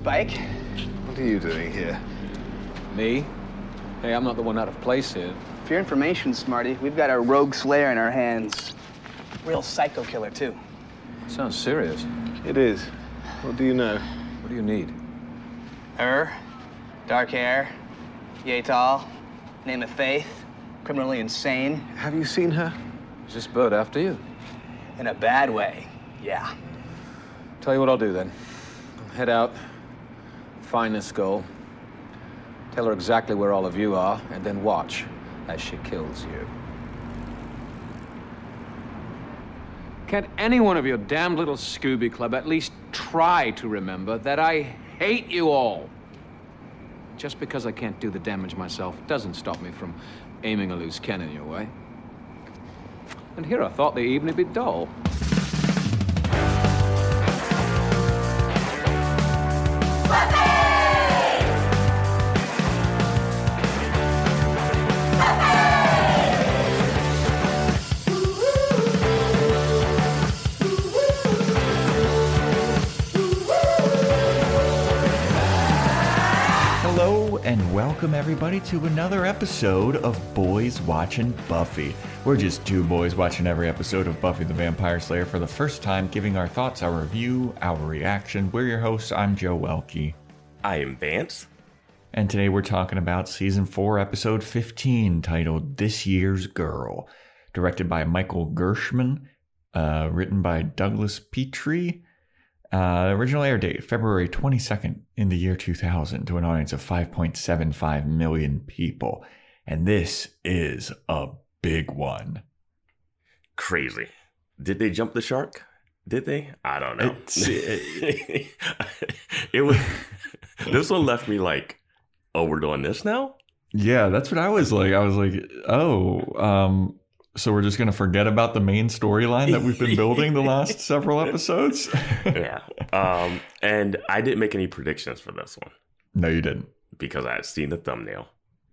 Spike? What are you doing here? Me? Hey, I'm not the one out of place here. For your information, Smarty, we've got a rogue slayer in our hands. Real psycho killer, too. Sounds serious. It is. What do you know? What do you need? Her, dark hair, yay tall, name of faith, criminally insane, Have you seen her? Is this bird after you? in a bad way. Yeah. Tell you what I'll do then. I'll head out, find this girl, tell her exactly where all of you are, and then watch as she kills you. Can't any one of your damned little Scooby Club at least try to remember that I hate you all? Just because I can't do the damage myself doesn't stop me from aiming a loose cannon your way. And here I thought the evening'd be dull. Welcome everybody to another episode of Boys Watching Buffy. We're just two boys watching every episode of Buffy the Vampire Slayer for the first time, giving our thoughts, our review, our reaction. We're your hosts. I'm Joe Welke. I am Vance. And today we're talking about season 4, episode 15, titled This Year's Girl, directed by Michael Gershman, uh, written by Douglas Petrie. Uh, original air date February 22nd in the year 2000 to an audience of 5.75 million people. And this is a big one. Crazy. Did they jump the shark? Did they? I don't know. It's- it was. This one left me like, oh, we're doing this now. Yeah, that's what I was like. I was like, oh, um, so we're just going to forget about the main storyline that we've been building the last several episodes? Yeah. Um, and I didn't make any predictions for this one no, you didn't. because I had seen the thumbnail.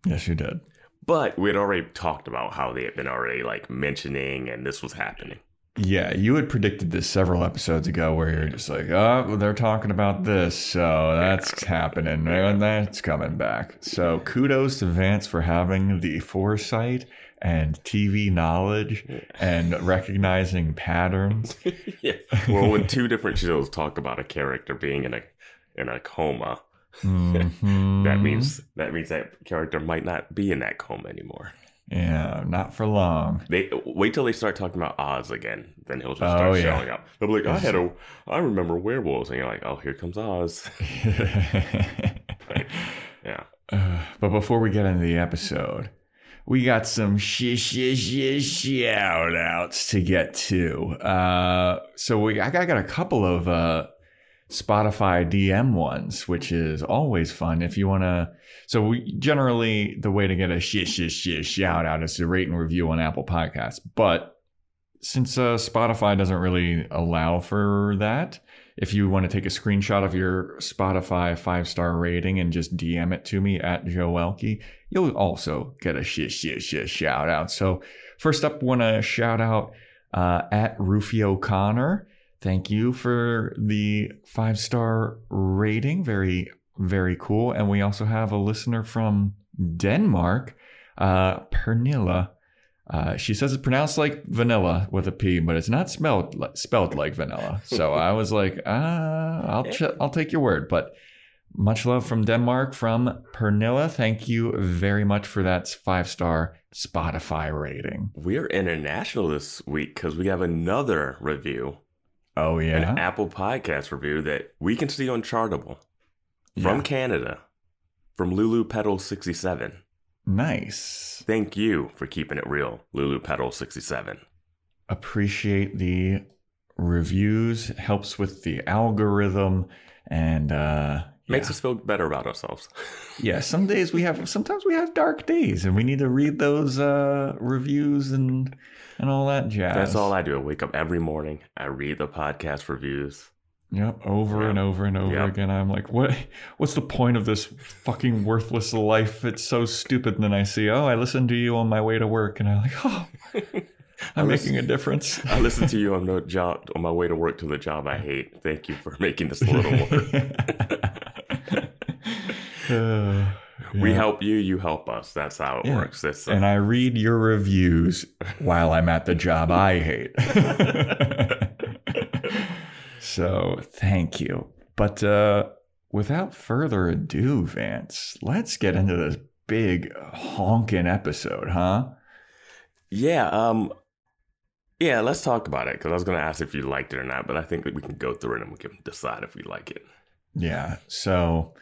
Yes, you did. But we had already talked about how they had been already like mentioning, and this was happening. Yeah, you had predicted this several episodes ago where you're just like, oh, they're talking about this, so that's happening, and that's coming back. So kudos to Vance for having the foresight and TV knowledge and recognizing patterns. yeah. Well, when two different shows talk about a character being in a in a coma, Mhm. that means that means that character might not be in that coma anymore. Yeah, not for long. They wait till they start talking about Oz again, then he'll just Oh, start yeah. showing up. They'll be like, "I had a, I remember werewolves," and you're like, "Oh, here comes Oz." yeah, Uh, but before we get into the episode, we got some sh- sh- sh- shout outs to get to. Uh, so we I got, a couple of uh, Spotify DM ones, which is always fun if you want to. So we generally the way to get a sh- sh- sh- shout out is to rate and review on Apple Podcasts, but since uh, Spotify doesn't really allow for that, if you want to take a screenshot of your Spotify five star rating and just DM it to me at Joe Welke, you'll also get a shit, shit, shit shout out. So, first up, want to shout out uh, at Rufio Connor. Thank you for the five star rating. Very, very cool. And we also have a listener from Denmark, uh, Pernilla. Uh, she says it's pronounced like vanilla with a P, but it's not spelled li- spelled like vanilla. So I was like, ah, I'll ch- I'll take your word. But much love from Denmark from Pernilla. Thank you very much for that five star Spotify rating. we're international this week because we have another review, Oh yeah, an Apple Podcast review that we can see on Chartable from Yeah. Canada, from Lulu Petal sixty seven. Nice. Thank you for keeping it real, Lulu Pedal sixty seven. Appreciate the reviews. Helps with the algorithm and uh, Makes yeah. us feel better about ourselves. yeah some days we have sometimes we have dark days and we need to read those uh reviews and and all that jazz That's all I do. I wake up every morning. I read the podcast reviews. Yep over Yeah. and over and over Yep. again i'm like what what's the point of this fucking worthless life it's so stupid and then i see oh i listened to you on my way to work and i'm like oh i'm making a difference I listen to you on the job on my way to work to the job I hate. Thank you for making this a little work. Uh, We yeah. help you, you help us. That's how it Yeah. works. Uh, and I read your reviews while I'm at the job I hate. So thank you. But uh, without further ado, Vance, let's get into this big honking episode, huh? yeah, um, yeah. Let's talk about it because I was going to ask if you liked it or not, but I think that we can go through it and we can decide if we like it. Yeah. So,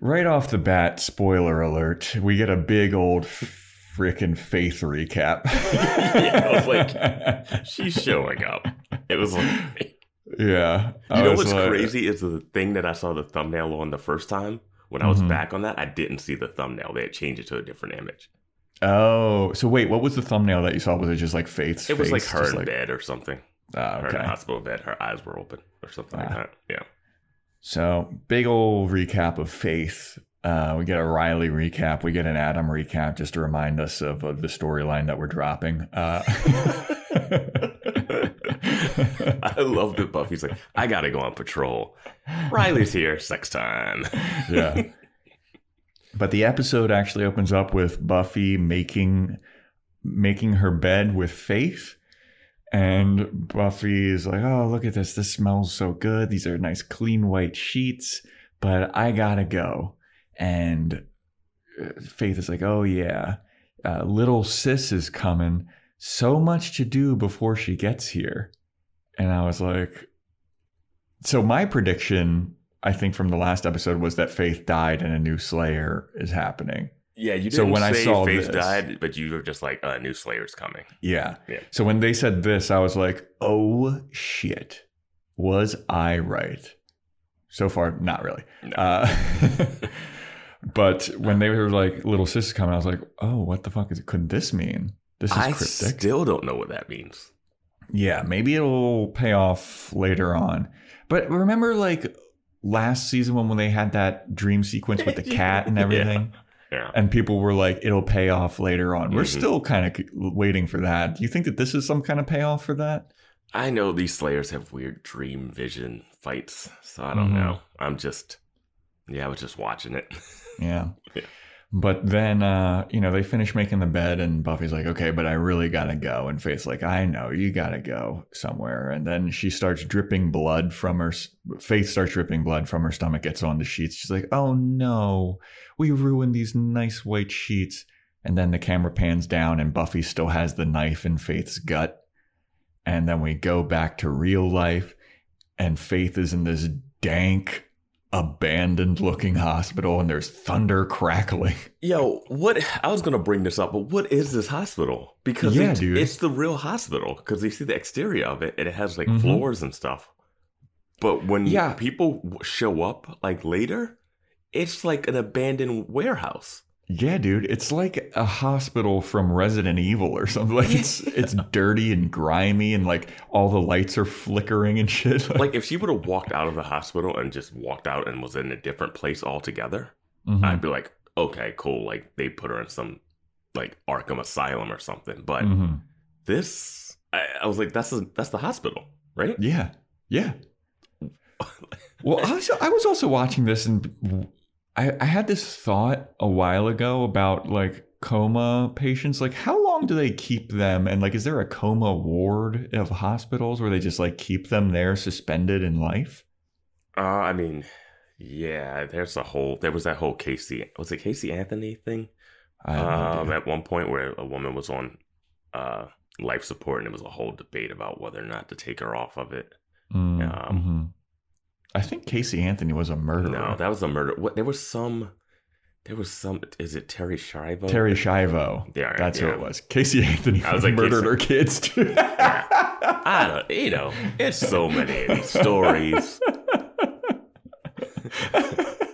right off the bat, spoiler alert, we get a big old frickin' faith recap. Yeah, I was like, She's showing up. It was like, yeah. I you know what's like- crazy is the thing that I saw the thumbnail on the first time. When I was Mhm. back on that, I didn't see the thumbnail. They had changed it to a different image. Oh, so wait, what was the thumbnail that you saw? Was it just like Faith's It was like her Just in bed or something. Ah, Her in okay. the hospital bed. Her eyes were open or something like Ah. that. Yeah. So big old recap of Faith. Uh, we get a Riley recap. We get an Adam recap just to remind us of, of the storyline that we're dropping. Uh, I love that Buffy's like, I gotta go on patrol. Riley's here, sex time. yeah. But the episode actually opens up with Buffy making making her bed with Faith. And Buffy is like, "Oh, look at this. This smells so good. These are nice clean white sheets, but I got to go." And uh, Faith is like, "Oh yeah. Uh, little sis is coming. So much to do before she gets here." And I was like, so my prediction, I think from the last episode was that Faith died and a new Slayer is happening. Yeah, you didn't So when I say saw Faith this- died, but you were just like, a new Slayer's coming. Yeah. Yeah. So when they said this, I was like, oh shit. Was I right? So far, not really. No. Uh, but when they were like, little sis is coming, I was like, oh, what the fuck is it? Could this mean? This is cryptic. I cryptic. still don't know what that means. Yeah, maybe it'll pay off later on. But remember, like last season when, when they had that dream sequence with the cat and everything, Yeah. and people were like, "It'll pay off later on." We're Mhm. still kind of waiting for that. Do you think that this is some kind of payoff for that? I know these Slayers have weird dream vision fights, so I don't Mhm. know. I'm just, yeah, I was just watching it. Yeah. Yeah. But then, uh, you know, they finish making the bed, and Buffy's like, okay, but I really gotta go. And Faith's like, I know, you gotta go somewhere. And then she starts dripping blood from her, Faith starts dripping blood from her stomach, gets on the sheets. She's like, oh no, we ruined these nice white sheets. And then the camera pans down, and Buffy still has the knife in Faith's gut. And then we go back to real life, and Faith is in this dank, abandoned looking hospital and there's thunder crackling. Yo, what? I was gonna bring this up, but what is this hospital? Because Yeah, it- dude. it's the real hospital. Because you see the exterior of it, and it has like Mhm. floors and stuff. But when Yeah. people show up like later, it's like an abandoned warehouse. Yeah, dude, it's like a hospital from Resident Evil or something. Like it's it's dirty and grimy and like all the lights are flickering and shit. Like if she would have walked out of the hospital and just walked out and was in a different place altogether, Mhm. I'd be like, okay, cool. Like they put her in some like Arkham Asylum or something. But Mhm. this, I, I was like, that's a, that's the hospital, right? Yeah. Yeah. Well, I was, I was also watching this and I, I had this thought a while ago about like coma patients. Like, how long do they keep them? And like, is there a coma ward of hospitals where they just like keep them there suspended in life? Uh, I mean, yeah, there's a whole, there was that whole Casey, was it Casey Anthony thing? Um, at one point where a woman was on uh, life support and it was a whole debate about whether or not to take her off of it. Mm, um, mhm. I think Casey Anthony was a murderer. No, that was a murder. What there was some, there was some. Is it Terri Schiavo? Terri Schiavo. Yeah, That's who it was. Casey Anthony I was like, murdered Casey- her kids too. I don't. You know, it's so many stories.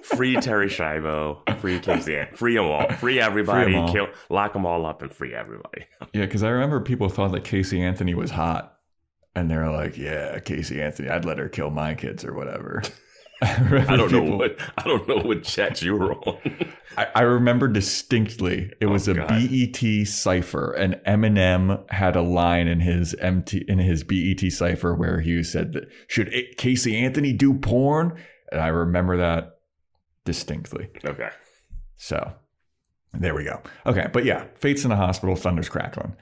free Terri Schiavo, free Casey, free them all, free everybody, Free 'em all. kill, lock them all up, and free everybody. Yeah, because I remember people thought that Casey Anthony was hot. And they're like, yeah, Casey Anthony, I'd let her kill my kids or whatever. I, I don't know what I don't know what chat you were on. I, I remember distinctly it Oh, was a God. BET cipher, and Eminem had a line in his MT in his BET cipher where he said that should A- Casey Anthony do porn? And I remember that distinctly. Okay. So there we go. Okay, but yeah, Faith's in the hospital, Thunder's crackling.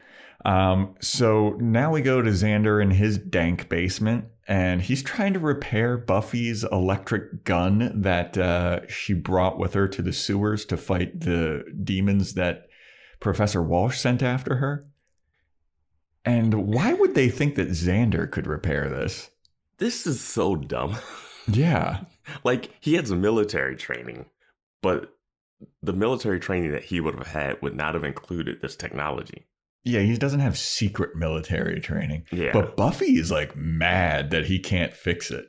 Um, so now we go to Xander in his dank basement, and he's trying to repair Buffy's electric gun that uh, she brought with her to the sewers to fight the demons that Professor Walsh sent after her. And why would they think that Xander could repair this? This is so dumb. Yeah. like he has military training, but the military training that he would have had would not have included this technology. Yeah, he doesn't have secret military training. Yeah. But Buffy is like mad that he can't fix it.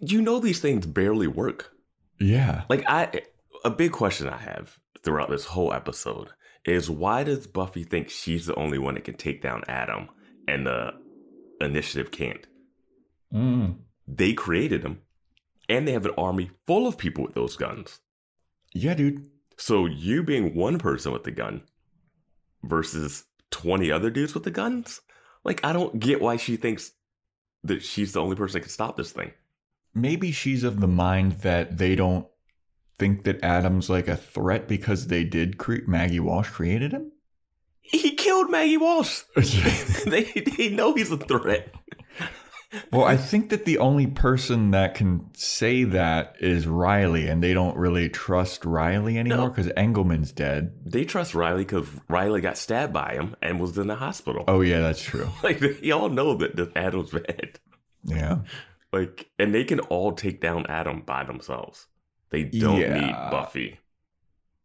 you know these things barely work. Yeah. Like I a big question I have throughout this whole episode is why does Buffy think she's the only one that can take down Adam and the initiative can't? Mm. They created them and they have an army full of people with those guns. Yeah, dude. So you being one person with the gun versus 20 other dudes with the guns? Like I don't get why she thinks that she's the only person that can stop this thing. Maybe she's of the mind that they don't think that Adam's like a threat because they did create Maggie Walsh created him. He killed Maggie Walsh. they they know he's a threat. Well, I think that the only person that can say that is Riley, and they don't really trust Riley anymore No. because Engelman's dead. They trust Riley because Riley got stabbed by him and was in the hospital. Oh yeah, that's true. Like they all know that this Adam's bad. Yeah. Like, and they can all take down Adam by themselves. They don't Yeah. need Buffy.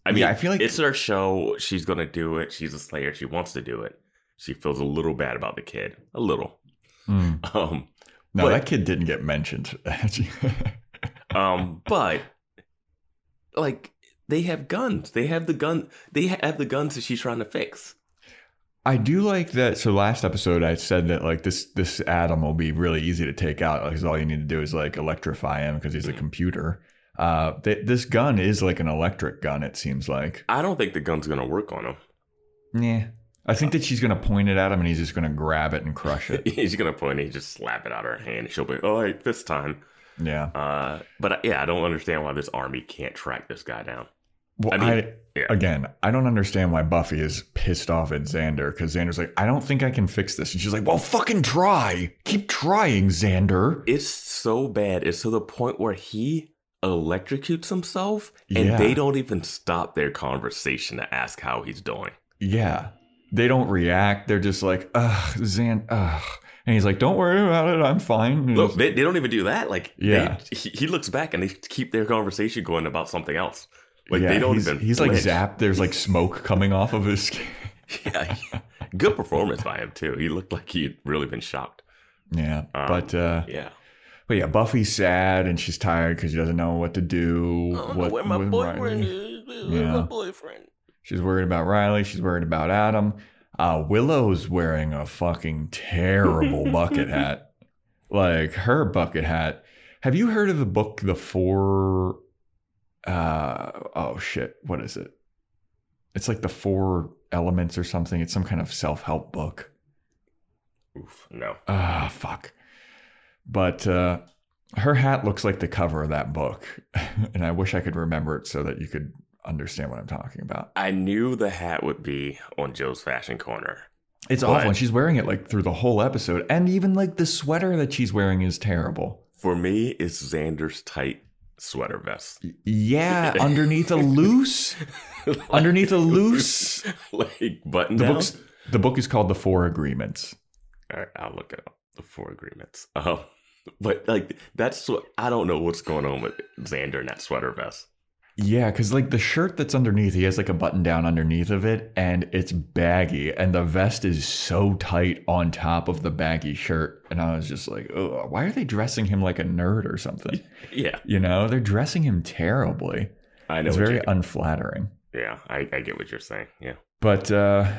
I mean, Yeah, I feel like- it's her show. She's gonna do it. She's a Slayer. She wants to do it. She feels a little bad about the kid, a little. Mm. Um, No, But- that kid didn't get mentioned. um, but like they have guns. They have the gun. They have the guns that she's trying to fix. I do like that. So last episode, I said that like this this Adam will be really easy to take out because all you need to do is like electrify him because he's a Mhm. computer. Uh, th- this gun is like an electric gun. It seems like. I don't think the gun's gonna work on him. Yeah. I think that she's gonna point it at him and he's just gonna grab it and crush it. He's gonna point it, just slap it out of her hand. She'll be, like, all right, this time. Yeah. Uh, but uh, yeah, I don't understand why this army can't track this guy down. Well, I I, mean, yeah. again, I don't understand why Buffy is pissed off at Xander because Xander's like, I don't think I can fix this, and she's like, Well, fucking try. Keep trying, Xander. It's so bad. It's to the point where he electrocutes himself, and Yeah. they don't even stop their conversation to ask how he's doing. Yeah. They don't react. They're just like, ugh, Xan, ugh. And he's like, don't worry about it. I'm fine. Look, they, they don't even do that. Like, Yeah. they, he, he looks back and they keep their conversation going about something else. Like, yeah, they don't he's, even. he's like flinch. zapped. There's like smoke coming off of his skin. Yeah, good performance by him too. He looked like he'd really been shocked. Yeah. Um, but, uh, Yeah. but yeah, Buffy's sad and she's tired because she doesn't know what to do. I don't what, with Riley. is. Where's Yeah. my boyfriend? She's worried about Riley. She's worried about Adam. Uh, Willow's wearing a fucking terrible bucket hat. Like her bucket hat. Have you heard of the book, The Four? Uh, oh shit, what is it? It's like the Four Elements or something. It's some kind of self help book. Oof, no. Ah, fuck. But uh, her hat looks like the cover of that book, and I wish I could remember it so that you could understand what I'm talking about. I knew the hat would be on Joe's fashion corner. It's awful. And she's wearing it like through the whole episode. And even like the sweater that she's wearing is terrible. For me, it's Xander's tight sweater vest. Yeah, underneath a loose, underneath a loose. like button The book's the book is called The Four Agreements. All right, I'll look it up. The four agreements. Um, but like that's what I don't know what's going on with Xander in that sweater vest. Yeah, because like the shirt that's underneath, he has like a button down underneath of it, and it's baggy, and the vest is so tight on top of the baggy shirt. And I was just like, oh, why are they dressing him like a nerd or something? Yeah, You know, they're dressing him terribly. I know. It's very unflattering. yeah, I, I get what you're saying. Yeah. But uh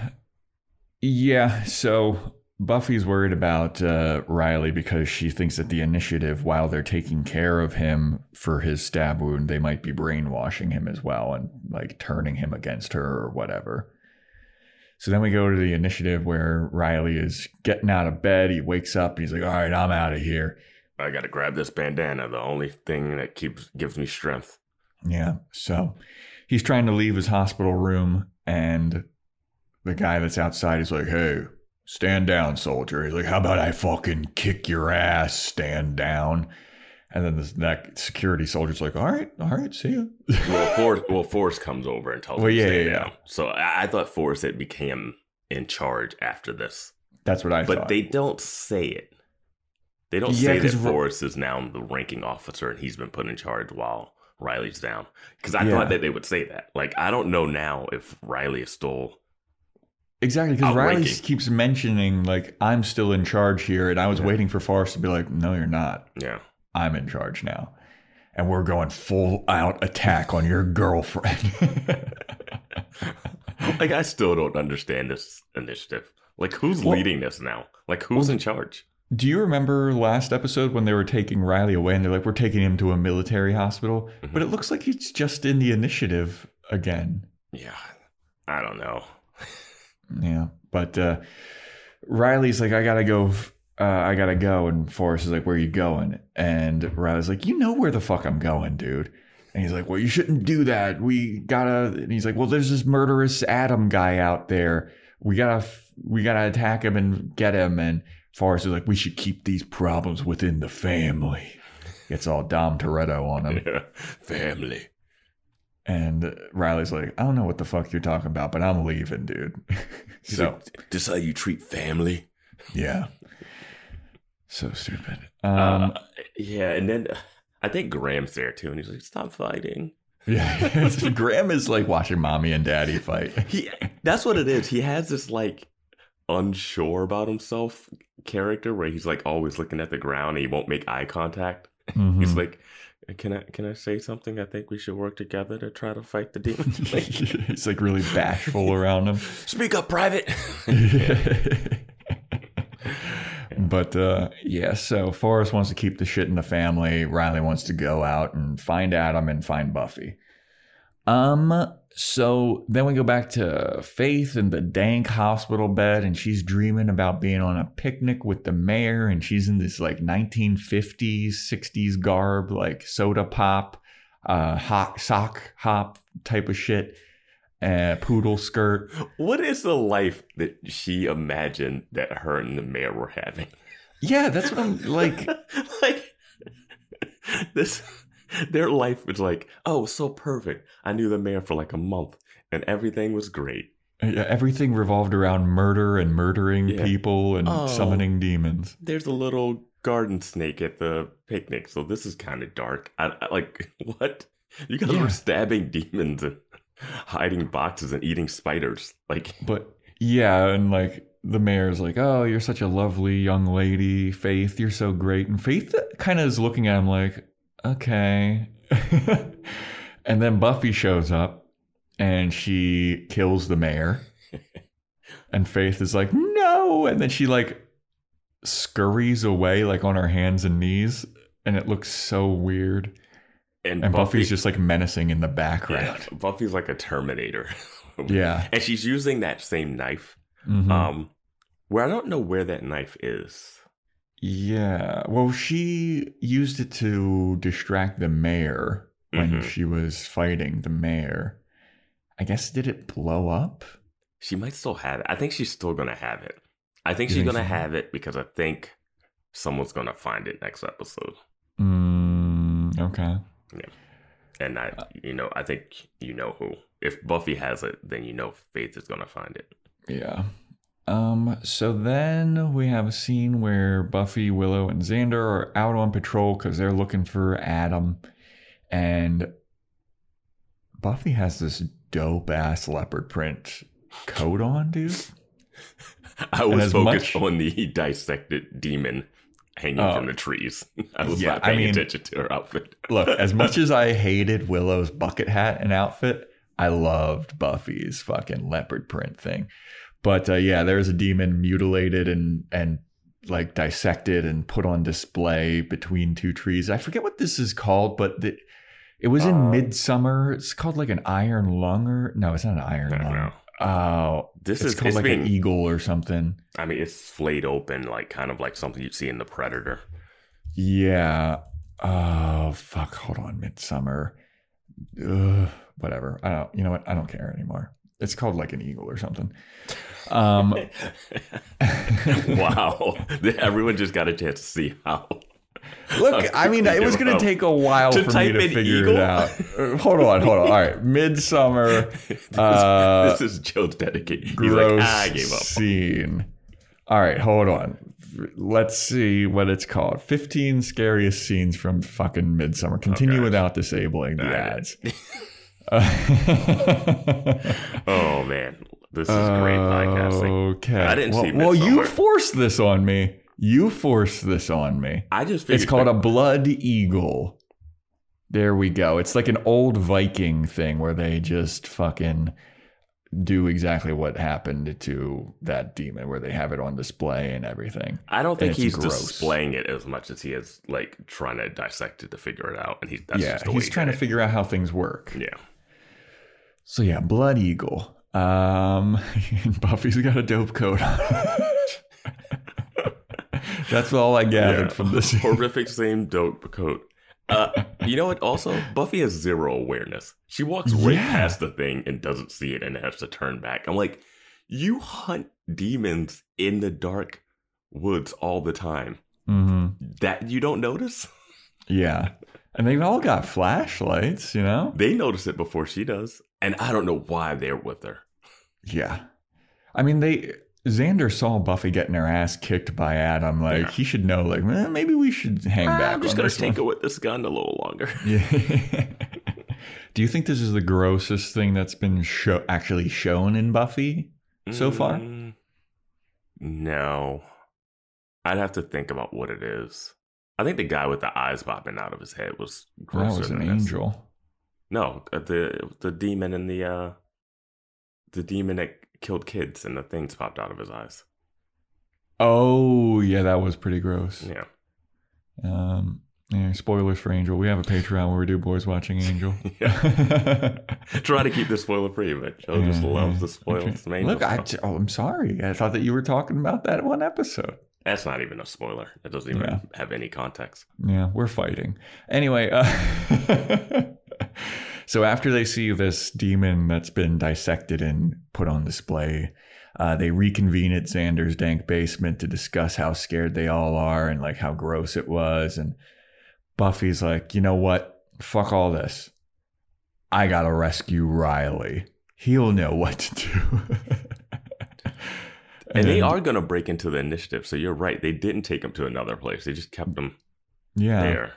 yeah, so Buffy's worried about uh, Riley because she thinks that the initiative, while they're taking care of him for his stab wound, they might be brainwashing him as well and like turning him against her or whatever. So then we go to the initiative where Riley is getting out of bed. He wakes up. He's like, "All right, I'm out of here." I got to grab this bandana. The only thing that keeps gives me strength. Yeah. So he's trying to leave his hospital room, and the guy that's outside is like, hey, stand down, soldier. He's like, how about I fucking kick your ass, stand down? And then this, that security soldier's like, all right, all right, see ya. Well, Force, well, Forrest comes over and tells Well, him yeah, yeah, yeah. down. So I, I thought Force had became in charge after this, That's what I thought. but thought. they don't say it. They don't Yeah, say that Forrest is now the ranking officer and he's been put in charge while Riley's down. Because I Yeah. thought that they would say that. Like I don't know now if Riley is still. Exactly, because Riley keeps mentioning like I'm still in charge here, and I was Yeah. waiting for Forrest to be like, "No, you're not. Yeah. I'm in charge now, and we're going full out attack on your girlfriend." Like I still don't understand this initiative. Like who's Well- leading this now? Like who's in charge? Do you remember last episode when they were taking Riley away, and they're like, "We're taking him to a military hospital," Mhm. but it looks like he's just in the initiative again. Yeah. I don't know. Yeah, but uh, Riley's like, I gotta go. Uh, I gotta go, and Forrest is like, "Where you going?" And Riley's like, "You know where the fuck I'm going, dude." And he's like, "Well, you shouldn't do that. We gotta." And he's like, "Well, there's this murderous Adam guy out there. We gotta, we gotta attack him and get him." And Forrest is like, "We should keep these problems within the family." It's all Dom Toretto on him. Yeah. Family. And Riley's like, I don't know what the fuck you're talking about, but I'm leaving, dude. So, like, this how you treat family? yeah. So stupid. Um, uh, yeah, and then uh, I think Graham's there too, and he's like, "Stop fighting." yeah. Graham is like watching mommy and daddy fight. He that's what it is. He has this like unsure about himself character where he's like always looking at the ground and he won't make eye contact. He's Mhm. like, "Can I can I say something? I think we should work together to try to fight the demons." Like, He's like really bashful around him. Speak up, private. but uh, yeah, so Forrest wants to keep the shit in the family. Riley wants to go out and find Adam and find Buffy. Um, so then we go back to Faith in the dank hospital bed, and she's dreaming about being on a picnic with the mayor, and she's in this like 1950s, 60s garb, like soda pop, uh, hot sock hop type of shit, uh, poodle skirt. what is the life that she imagined that her and the mayor were having? Yeah, that's what I'm like. like this their life was like oh so perfect i knew the mayor for like a month and everything was great uh, Yeah, everything revolved around murder and murdering Yeah. people and Oh. summoning demons. there's a little garden snake at the picnic so this is kind of dark I, I like what you guys Yeah. were stabbing demons and hiding boxes and eating spiders like But yeah, and like the mayor's like, "Oh, you're such a lovely young lady, Faith. You're so great." And Faith kind of is looking at him like, "Okay." and then Buffy shows up and she kills the mayor. and Faith is like, "No!" And then she like scurries away like on her hands and knees, and it looks so weird. and, And Buffy, Buffy's just like menacing in the yeah, background. buffy's like a terminator Yeah. and she's using that same knife Mhm. um where i don't know where that knife is Yeah. Well, she used it to distract the mayor when Mhm. she was fighting the mayor. I guess did it blow up? She might still have it. I think she's still gonna have it. I think You she's think gonna so? have it because I think someone's gonna find it next episode. Mm, okay. Yeah. And I, you know, I think you know who. If Buffy has it, then you know Faith is gonna find it. Yeah. Um, so then we have a scene where Buffy, Willow, and Xander are out on patrol because they're looking for Adam. And Buffy has this dope ass leopard print coat on, dude. I was focused much- on the dissected demon hanging Oh. from the trees. I was Yeah, not I paying mean- attention to her outfit. Look, as much as I hated Willow's bucket hat and outfit, I loved Buffy's fucking leopard print thing. But uh, yeah, there's a demon mutilated and and like dissected and put on display between two trees. I forget what this is called, but the, it was in Uh, Midsommar. It's called like an iron lung or no, it's not an iron lung. Oh, This it's is called like being. an eagle or something. I mean, it's flayed open, like kind of like something you'd see in the Predator. Yeah. Oh fuck! Hold on, Midsommar. ugh, whatever. I don't. You know what? I don't care anymore. It's called like an eagle or something. Um, wow. Everyone just got a chance to see how. Look, I mean, it was going to take a while To for me to figure eagle? it out. Uh, hold on, hold on. All right, Midsommar. Uh, this is Joe's dedication. He's like, "Ah, I gave up. scene. All right, hold on. Let's see what it's called. 15 scariest scenes from fucking Midsommar. Continue gosh. without disabling the ads. Uh, Oh man, this is great podcasting. Okay. I didn't well, see Well, you forced this on me. You forced this on me. I just figured It's called a blood eagle. There we go. It's like an old Viking thing where they just fucking do exactly what happened to that demon, where they have it on display and everything. I don't think he's gross. displaying it as much as he is like trying to dissect it to figure it out, and he's that's yeah, he's he trying to it. figure out how things work. Yeah, So yeah, blood eagle. Um, Buffy's got a dope coat on. That's all I gathered Yeah. from this. horrific same dope coat. Uh, you know what? Also, Buffy has zero awareness. She walks right Yeah. past the thing and doesn't see it, and has to turn back. I'm like, you hunt demons in the dark woods all the time. hmm That you don't notice? Yeah, and they've all got flashlights, you know. They notice it before she does, and I don't know why they're with her. Yeah. I mean, they Xander saw Buffy getting her ass kicked by Adam. Like Yeah. he should know. Like eh, maybe we should hang Ah, back. I'm just gonna tinker one. with this gun a little longer. Yeah. Do you think this is the grossest thing that's been show- actually shown in Buffy so far? Mm, No. I'd have to think about what it is. I think the guy with the eyes popping out of his head was That was an this. angel. No, uh, the the demon in the uh the demon that killed kids and the things popped out of his eyes. Oh yeah, that was pretty gross. Yeah. Um, yeah, spoilers for Angel. We have a Patreon where we do boys watching Angel. Try to keep this spoiler free, but Joe just Yeah, loves yeah. to spoil Okay. some angel Look, I, oh, I'm sorry. I thought that you were talking about that one episode. That's not even a spoiler. It doesn't even Yeah. have any context. Yeah, we're fighting. Anyway, uh, so after they see this demon that's been dissected and put on display, uh, they reconvene at Xander's dank basement to discuss how scared they all are and like how gross it was. And Buffy's like, you know what? Fuck all this. I gotta rescue Riley. He'll know what to do. And they are going to break into the initiative. So you're right. They didn't take them to another place. They just kept them yeah, there,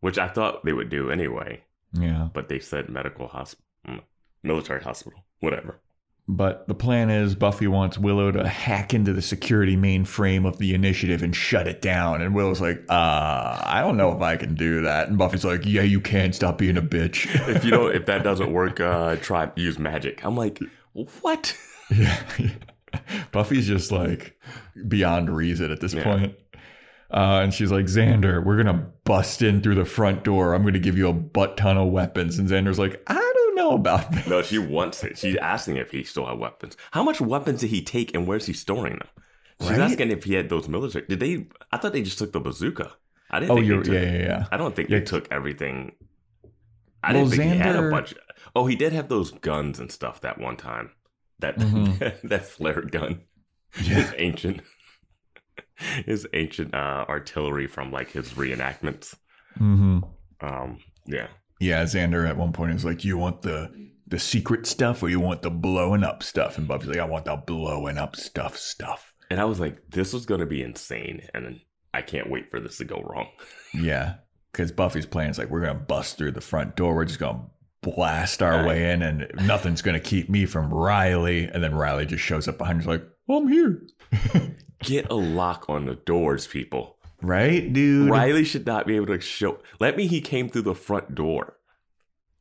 which I thought they would do anyway. yeah. But they said medical hospital, military hospital, whatever. But the plan is Buffy wants Willow to hack into the security mainframe of the initiative and shut it down. And Willow's like, uh, I don't know if I can do that. And Buffy's like, Yeah, you can. Stop being a bitch. If you don't, if that doesn't work, uh, try use magic. I'm like, what? yeah. Buffy's just like beyond reason at this Yeah. point. Uh, and she's like, Xander, we're going to bust in through the front door. I'm going to give you a butt ton of weapons. And Xander's like, I don't know about that. No, she wants it. She's asking if he still had weapons. How much weapons did he take, and where's he storing them? She's Right? asking if he had those military. Did they? I thought they just took the bazooka. I didn't. Oh, think you're, they took, yeah, yeah, yeah. I don't think Yeah. they took everything. I Well, didn't think he had a Xander- bunch. Oh, he did have those guns and stuff that one time. That Mhm. that flare gun. Yeah. His ancient. His ancient uh, artillery from like his reenactments. hmm Um, yeah, Yeah, Xander at one point is like, "You want the the secret stuff, or you want the blowing up stuff?" And Buffy's like, "I want the blowing up stuff, stuff." and I was like, this was gonna be insane, and I can't wait for this to go wrong. Yeah, because Buffy's plan is like, "We're gonna bust through the front door. We're just gonna blast our Right. way in, and nothing's gonna keep me from Riley." And then Riley just shows up behind. He's like, "I'm here." Get a lock on the doors, people. Right, dude. Riley should not be able to show. Let me. He came through the front door.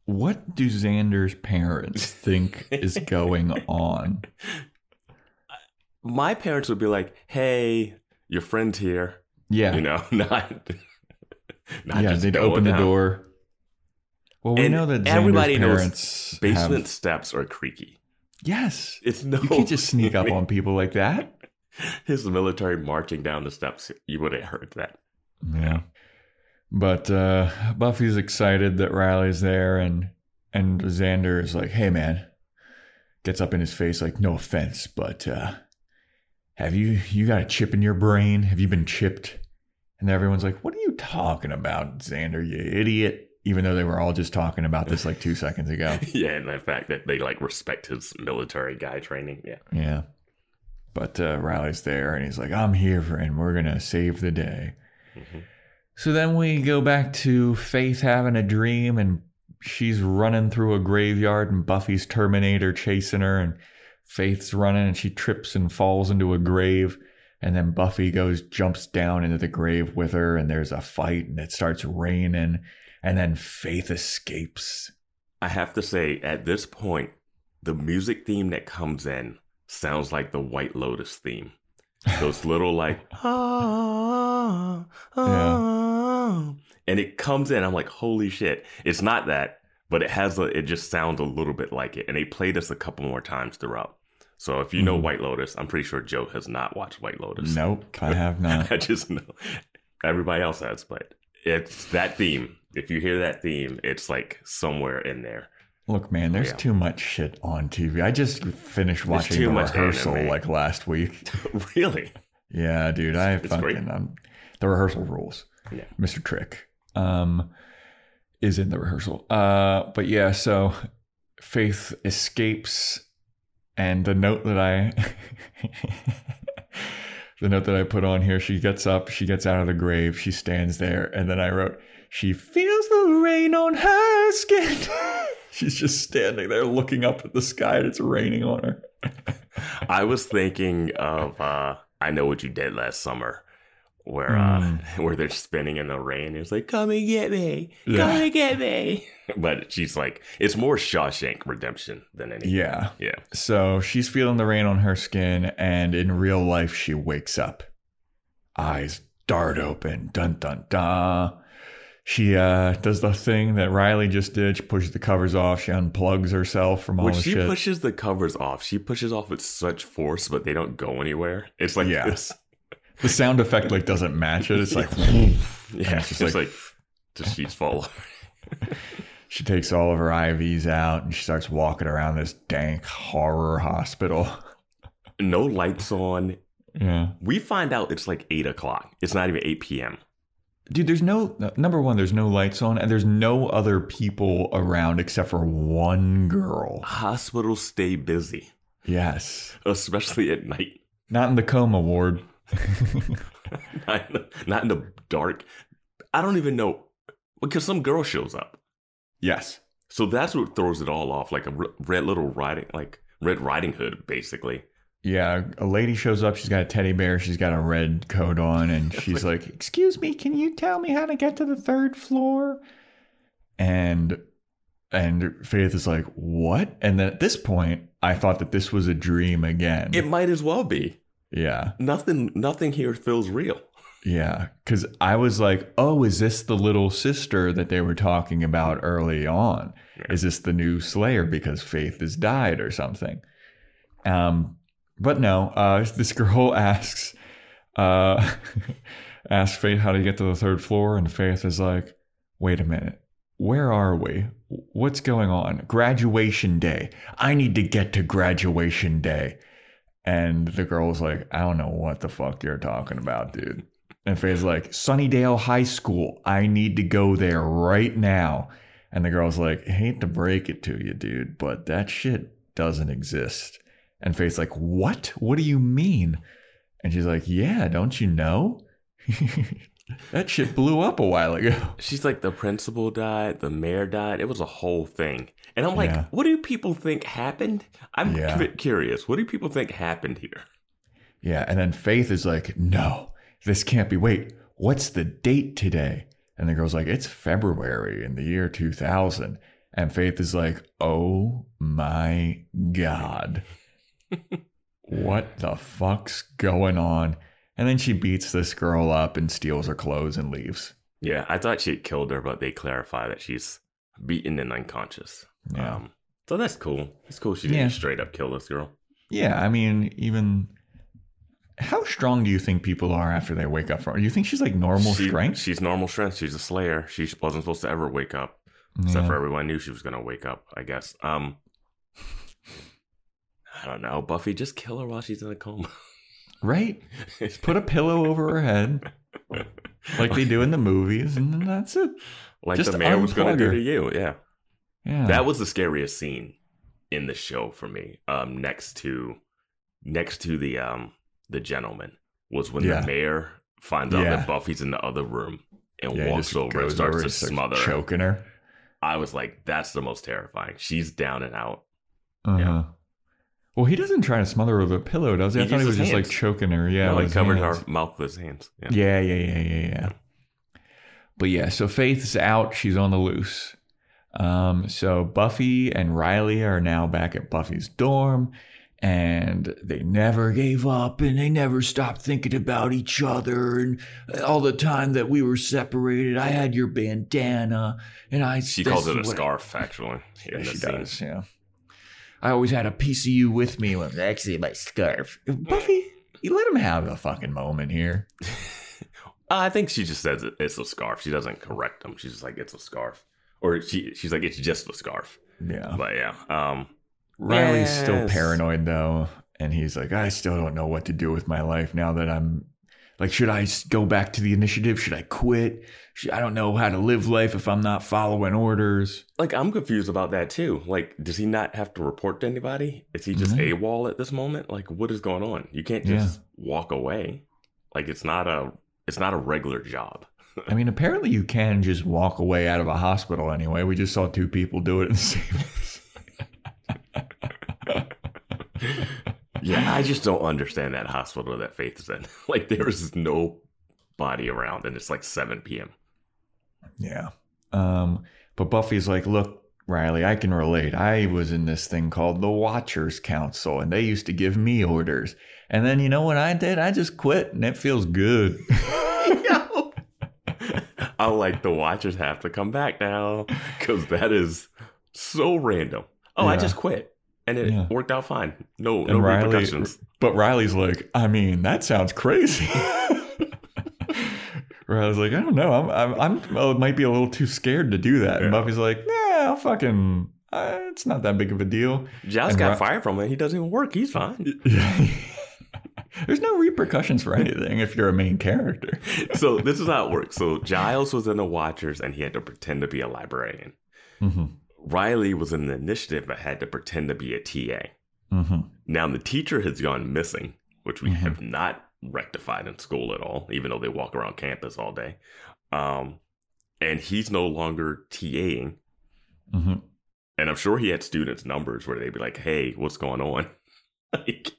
What do Xander's parents think is going on? My parents would be like, "Hey, your friend's here." Yeah, You know, not. not yeah. just They'd going open the down. door. Well, we And know that Xander's everybody knows Basement have- steps are creaky. Yes, It's no. you can't just sneak up on people like that. his military marching down the steps. You would have heard that. Yeah. But uh, Buffy's excited that Riley's there, and And Xander is like, hey, man. Gets up in his face, like, no offense, but uh, have you, you got a chip in your brain? Have you been chipped? And everyone's like, what are you talking about, Xander, you idiot? Even though they were all just talking about this like two seconds ago. Yeah, and the fact that they like respect his military guy training. Yeah. Yeah. But uh, Riley's there and he's like, I'm here for and we're going to save the day. Mhm. So then we go back to Faith having a dream and she's running through a graveyard and Buffy's Terminator chasing her and Faith's running and she trips and falls into a grave. And then Buffy goes, jumps down into the grave with her and there's a fight and it starts raining. And then Faith escapes. I have to say, at this point, the music theme that comes in sounds like the White Lotus theme. Those little like ah, ah, and it comes in. I'm like, holy shit! It's not that, but it has a. It just sounds a little bit like it, and they played this a couple more times throughout. So if you know Mhm. White Lotus, I'm pretty sure Joe has not watched White Lotus. Nope, I have not. I just know everybody else has, but it's that theme. If you hear that theme, it's like somewhere in there. Look, man, there's Yeah. too much shit on TV. I just finished watching the rehearsal anime. like last week. really? Yeah, dude, I It's fucking um, the rehearsal rules. Yeah. Mr. Trick um is in the rehearsal. Uh, but yeah, so Faith escapes, and the note that I. The note that I put on here, she gets up, she gets out of the grave, she stands there, and then I wrote, She feels the rain on her skin. She's just standing there looking up at the sky and it's raining on her. I was thinking of uh I know what you did last summer. Where Mm. uh where they're spinning in the rain. It's like, come and get me. Come Yeah. and get me. But she's like it's more Shawshank redemption than anything. Yeah. Yeah. So she's feeling the rain on her skin, and in real life, she wakes up. Eyes dart open. Dun dun dun. She uh, does the thing that Riley just did. She pushes the covers off. She unplugs herself from all When the she shit. pushes the covers off, she pushes off with such force, but they don't go anywhere. It's like Yeah. this. the sound effect like doesn't match it. It's like Yeah, it's just just like- like, the sheets fall. she takes all of her IVs out and she starts walking around this dank horror hospital. no lights on. Yeah. We find out it's like eight o'clock. It's not even eight p.m. Dude, there's no uh, number one, there's no lights on, and there's no other people around except for one girl. Hospitals stay busy, Yes. especially at night. Not in the coma ward. not, in the, not in the dark. I don't even know because some girl shows up. yes. So that's what throws it all off, like a red little riding, like Red Riding Hood, basically. Yeah, a lady shows up. She's got a teddy bear. She's got a red coat on, and she's like, "Excuse me, can you tell me how to get to the third floor?" And and Faith is like, "What?" And then at this point, I thought that this was a dream again. It might as well be. yeah, Nothing, nothing here feels real. yeah. Because I was like, "Oh, is this the little sister that they were talking about early on? Yeah. Is this the new Slayer because Faith has died or something?" Um, but no. Uh, this girl asks, uh, asks Faith how to get to the third floor, and Faith is like, "Wait a minute." Where are we? What's going on? Graduation day. I need to get to graduation day. And the girl's like, I don't know what the fuck you're talking about, dude. And Faith's like, Sunnydale High School. I need to go there right now. And the girl's like, hate to break it to you, dude, but that shit doesn't exist. And Faith's like, What? What do you mean? And she's like, Yeah, don't you know? that shit blew up a while ago. She's like, the principal died, the mayor died. It was a whole thing. And I'm like, Yeah. what do people think happened? I'm Yeah. cu- curious. What do people think happened here? Yeah, and then Faith is like, "No, this can't be. Wait, what's the date today?" And the girl's like, "It's February in the year 2000." And Faith is like, "Oh my god. What the fuck's going on?" And then she beats this girl up and steals her clothes and leaves. Yeah, I thought she had killed her, but they clarify that she's beaten and unconscious. Yeah. Um, so that's cool. It's cool she didn't Yeah. straight up kill this girl. Yeah, I mean, even how strong do you think people are after they wake up from? Do you think she's like normal She- strength? She's normal strength. She's a slayer. She wasn't supposed to ever wake up. Except for everyone knew she was gonna wake up, I guess. Um I don't know, Buffy, just kill her while she's in a coma. Right? Put a pillow over her head, like they do in the movies, and then that's it. like just the mayor was gonna unplug do to you, yeah. Yeah. That was the scariest scene in the show for me. Um, next to next to the um the gentleman was when Yeah. the mayor finds out that Buffy's in the other room and yeah, walks over and starts over to starts smother her. choking her. I was like, that's the most terrifying. She's down and out. Uh-huh. Yeah. Well, he doesn't try to smother her with a pillow, does he? I He thought he was uses just like hands. choking her. Yeah, like his covered hands. her mouth with his hands. Yeah. Yeah, yeah, yeah, yeah, yeah. But yeah, so Faith's out. She's on the loose. Um, so Buffy and Riley are now back at Buffy's dorm, and they never gave up and they never stopped thinking about each other. And all the time that we were separated, I had your bandana, and I. She calls it a is what- scarf, actually. Yeah, the she scene. does. Yeah. I always had a piece of you with me. When actually my scarf. Buffy, you let him have a fucking moment here. I think she just says it, it's a scarf. She doesn't correct him. She's just like, it's a scarf. Or she she's like, it's just a scarf. Yeah. But yeah. Um Riley's still paranoid though, and he's like, I still don't know what to do with my life now that I'm like, should I go back to the initiative? Should I quit? Should, I don't know how to live life if I'm not following orders. like I'm confused about that too. Like, does he not have to report to anybody? Is he just Mhm. AWOL at this moment? Like, what is going on? You can't just walk away. Like it's not a it's not a regular job. I mean, apparently you can just walk away out of a hospital anyway. We just saw two people do it in the same. Yeah, I just don't understand that hospital that Faith is in. Like there is no body around and it's like 7 p.m. Yeah. Um, but Buffy's like, look, Riley, I can relate. I was in this thing called the Watchers Council, and they used to give me orders. And then you know what I did? I just quit, and it feels good. I like the watchers have to come back now because that is so random. Oh, I just quit and it Yeah. worked out fine. No, no Riley, repercussions. but Riley's like, I mean, that sounds crazy. Riley's like, I don't know. I'm, I'm, I'm oh, might be a little too scared to do that. And Buffy's like, Nah, I'll fucking. Uh, it's not that big of a deal. Giles and got Ri- fired from it. He doesn't even work. He's fine. There's no repercussions for anything if you're a main character. so this is how it works. So Giles was in the Watchers and he had to pretend to be a librarian. Mm-hmm. Riley was in the initiative but had to pretend to be a TA. Mm-hmm. Now the teacher has gone missing, which we Mhm. have not rectified in school at all, even though they walk around campus all day. Um, and he's no longer TAing. Mm-hmm. And I'm sure he had students' numbers where they'd be like, "Hey, what's going on?" like,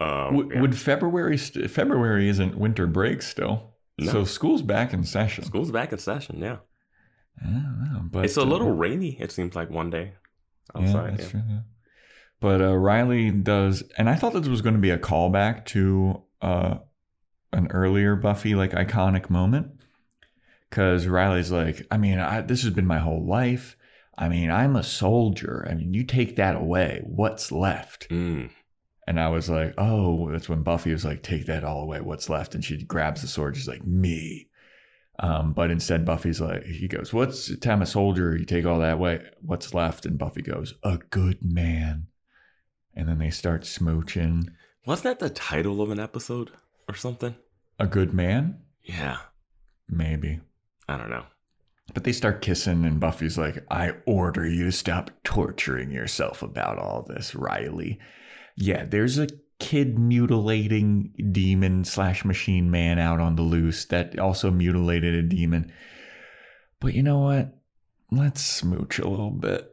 um, would, yeah. would February st- February isn't winter break still? No. So school's back in session. school's back in session? Yeah, know, but it's a uh, little rainy. It seems like one day Yeah, outside. that's Yeah, true. Yeah. But uh, Riley does, and I thought this was going to be a callback to uh, an earlier Buffy like iconic moment, because Riley's like, I mean, I, this has been my whole life. I mean, I'm a soldier. I mean, you take that away, what's left? Mm. And I was like, oh, that's when Buffy was like, take that all away, what's left? And she grabs the sword. She's like, me. Um, but instead, Buffy's like, he goes, what's I'm a soldier? You take all that away, what's left? And Buffy goes, a good man. And then they start smooching. Wasn't that the title of an episode or something? A good man? Yeah, Maybe. I don't know. But they start kissing, and Buffy's like, I order you to stop torturing yourself about all this, Riley. Yeah, there's a kid mutilating demon slash machine man out on the loose that also mutilated a demon. But you know what? Let's smooch a little bit.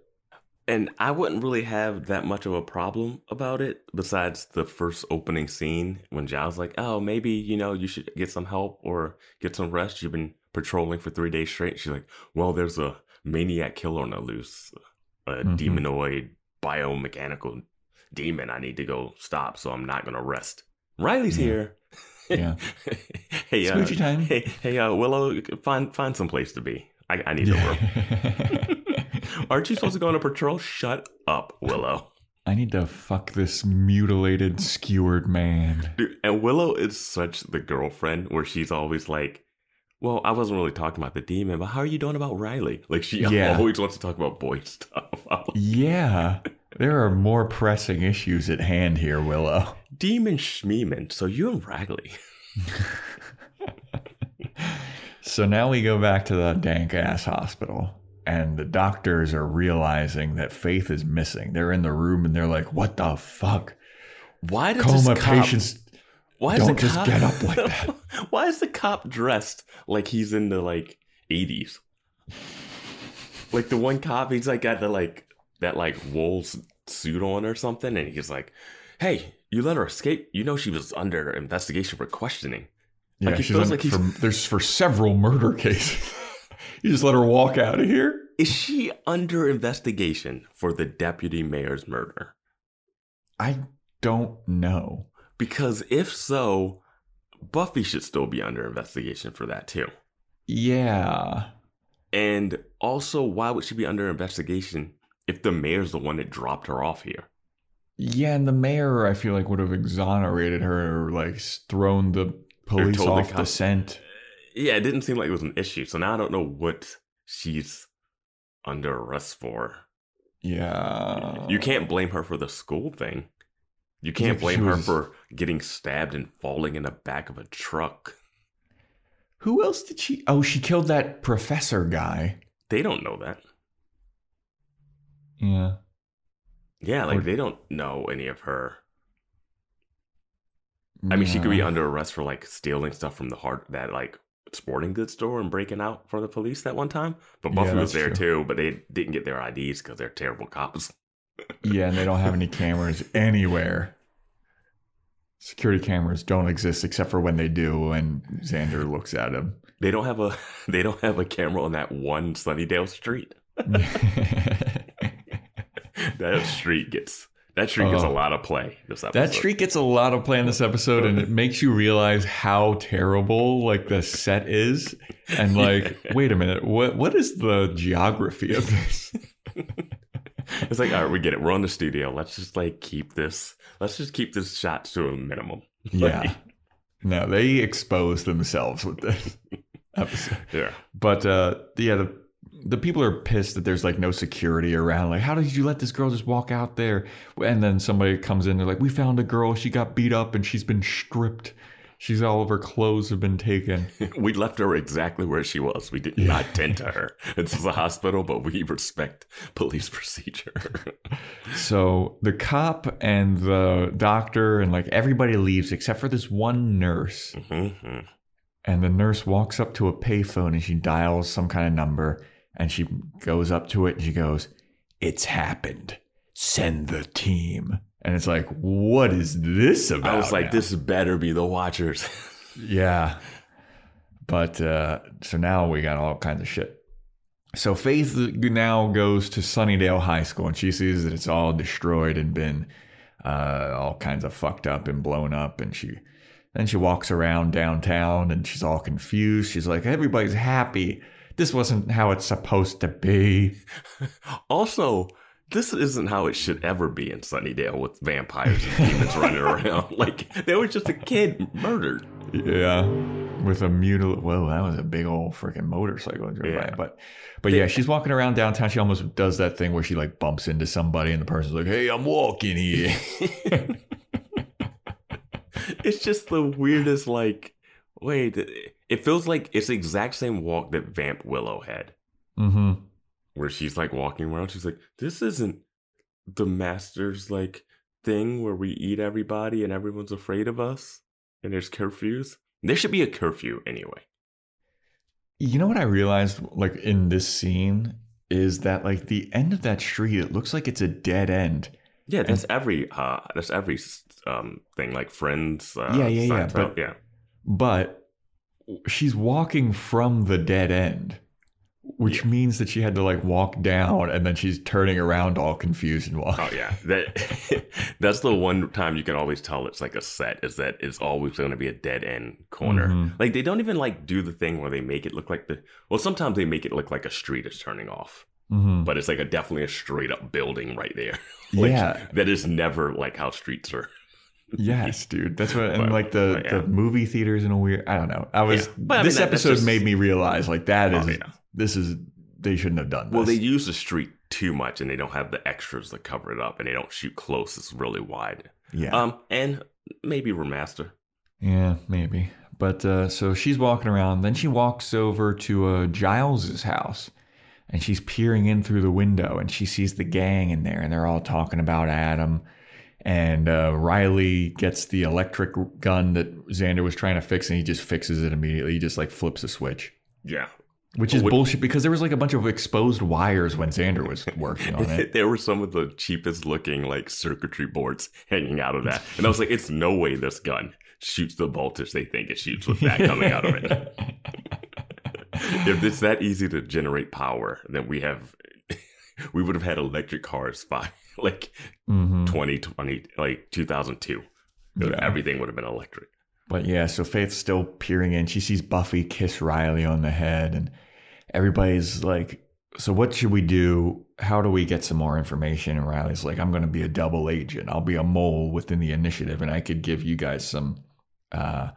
And I wouldn't really have that much of a problem about it, besides the first opening scene when Giles like, "Oh, maybe you know you should get some help or get some rest. You've been patrolling for three days straight." She's like, "Well, there's a maniac killer on the loose, a Mhm. demonoid biomechanical demon. I need to go stop, so I'm not gonna rest." Riley's Yeah. here. Yeah. hey, uh, time. Hey, hey, uh, Willow, find find some place to be. I, I need to room. Aren't you supposed to go on a patrol? Shut up, Willow. I need to fuck this mutilated, skewered man. Dude, and Willow is such the girlfriend where she's always like Well, I wasn't really talking about the demon, but how are you doing about Riley? Like she Yeah. always wants to talk about boy stuff. Yeah. There are more pressing issues at hand here, Willow. demon Schmeeman. So you and Ragley. So now we go back to the dank ass hospital, and the doctors are realizing that Faith is missing. They're in the room and they're like, "What the fuck? Why does Coma this cop, patients why don't just cop, get up like that." why is the cop dressed like he's in the like 80s? Like the one cop, he's like got the like that like wool suit on or something, and he's like, "Hey, you let her escape. You know she was under investigation for questioning." Yeah, Like, she's feels like he's- for, there's for several murder cases. you just let her walk out of here. Is she under investigation for the deputy mayor's murder? I don't know. Because if so, Buffy should still be under investigation for that too. Yeah, And also, why would she be under investigation if the mayor's the one that dropped her off here? yeah, and the mayor, I feel like would have exonerated her or like thrown the police told the off the scent. Uh, yeah, it didn't seem like it was an issue. So now I don't know what she's under arrest for. Yeah, You can't blame her for the school thing. You can't blame she her for getting stabbed and falling in the back of a truck. Who else did she? Oh, she killed that professor guy. They don't know that. Yeah. Yeah, like Or- they don't know any of her. I mean, she could be under arrest for like stealing stuff from the hard that like sporting goods store and breaking out from the police that one time. But Yeah, Buffy was there true. too, but they didn't get their IDs because they're terrible cops. Yeah, and they don't have any cameras anywhere. Security cameras don't exist except for when they do, and Xander looks at him. They don't have a they don't have a camera on that one Sunnydale street. That street gets that street gets a Oh. lot of play this episode. that street gets a lot of play in this episode, and it makes you realize how terrible like the set is. And like, wait a minute, what what is the geography of this? It's like, all right, we get it. We're on the studio. Let's just like keep this. Let's just keep this shot to a minimum. Yeah. No, they expose themselves with this episode. Yeah. But uh yeah, the the people are pissed that there's like no security around. Like, how did you let this girl just walk out there? And then somebody comes in, they're like, We found a girl, she got beat up and she's been stripped. She's all of her clothes have been taken. We left her exactly where she was. We did not tend to her. This is a hospital, but we respect police procedure. So the cop and the doctor and like everybody leaves except for this one nurse. Mhm. And the nurse walks up to a payphone and she dials some kind of number and she goes up to it and she goes, It's happened. Send the team. And it's like, what is this about? I was like, now? this better be the Watchers. Yeah. But uh, so now we got all kinds of shit. So Faith now goes to Sunnydale High School and she sees that it's all destroyed and been uh, all kinds of fucked up and blown up. And she then she walks around downtown and she's all confused. She's like, everybody's happy. This wasn't how it's supposed to be. also, this isn't how it should ever be in Sunnydale with vampires and demons running around. Like, there was just a kid murdered. Yeah, with a mutil. Whoa, that was a big old freaking motorcycle. drove by. Yeah. But, but yeah, she's walking around downtown. She almost does that thing where she like bumps into somebody, and the person's like, "Hey, I'm walking here." it's just the weirdest, like, wait, it feels like it's the exact same walk that Vamp Willow had. mm-hmm. where she's like walking around. She's like, this isn't the master's like thing where we eat everybody and everyone's afraid of us and there's curfews. There should be a curfew anyway. You know what I realized, like in this scene, is that like the end of that street, it looks like it's a dead end. Yeah, that's every uh that's every um thing like friends. Uh, Yeah, yeah, yeah, but- yeah. But she's walking from the dead end, which Yeah. means that she had to like walk down, and then she's turning around all confused and walking. Oh yeah, that that's the one time you can always tell it's like a set is that it's always going to be a dead end corner. Mhm. Like they don't even like do the thing where they make it look like the well sometimes they make it look like a street is turning off, Mhm. but it's like a definitely a straight up building right there. Like, yeah, that is never like how streets are Yes, dude. That's what, and But- like the, yeah. the movie theaters in a weird. I don't know. I was. Yeah. I mean, this that- episode just- made me realize like that is Oh, yeah. this is they shouldn't have done this. Well, they use the street too much, and they don't have the extras to cover it up, and they don't shoot close. It's really wide. yeah, Um, and maybe remaster. yeah, maybe. But uh, so she's walking around. Then she walks over to uh, Giles's house, and she's peering in through the window, and she sees the gang in there, and they're all talking about Adam. And uh, Riley gets the electric gun that Xander was trying to fix, and he just fixes it immediately. He just like flips a switch. Yeah. Which is Would- bullshit because there was like a bunch of exposed wires when Xander was working on it. there were some of the cheapest looking like circuitry boards hanging out of that, and I was like, "It's no way this gun shoots the voltage they think it shoots with that coming out of it." if it's that easy to generate power, then we have we would have had electric cars by like Mhm. 2020, like 2002. Yeah. Everything would have been electric. But yeah, so Faith's still peering in. She sees Buffy kiss Riley on the head, and everybody's like, So what should we do? How do we get some more information? And Riley's like, I'm going to be a double agent. I'll be a mole within the initiative, and I could give you guys some. Uh,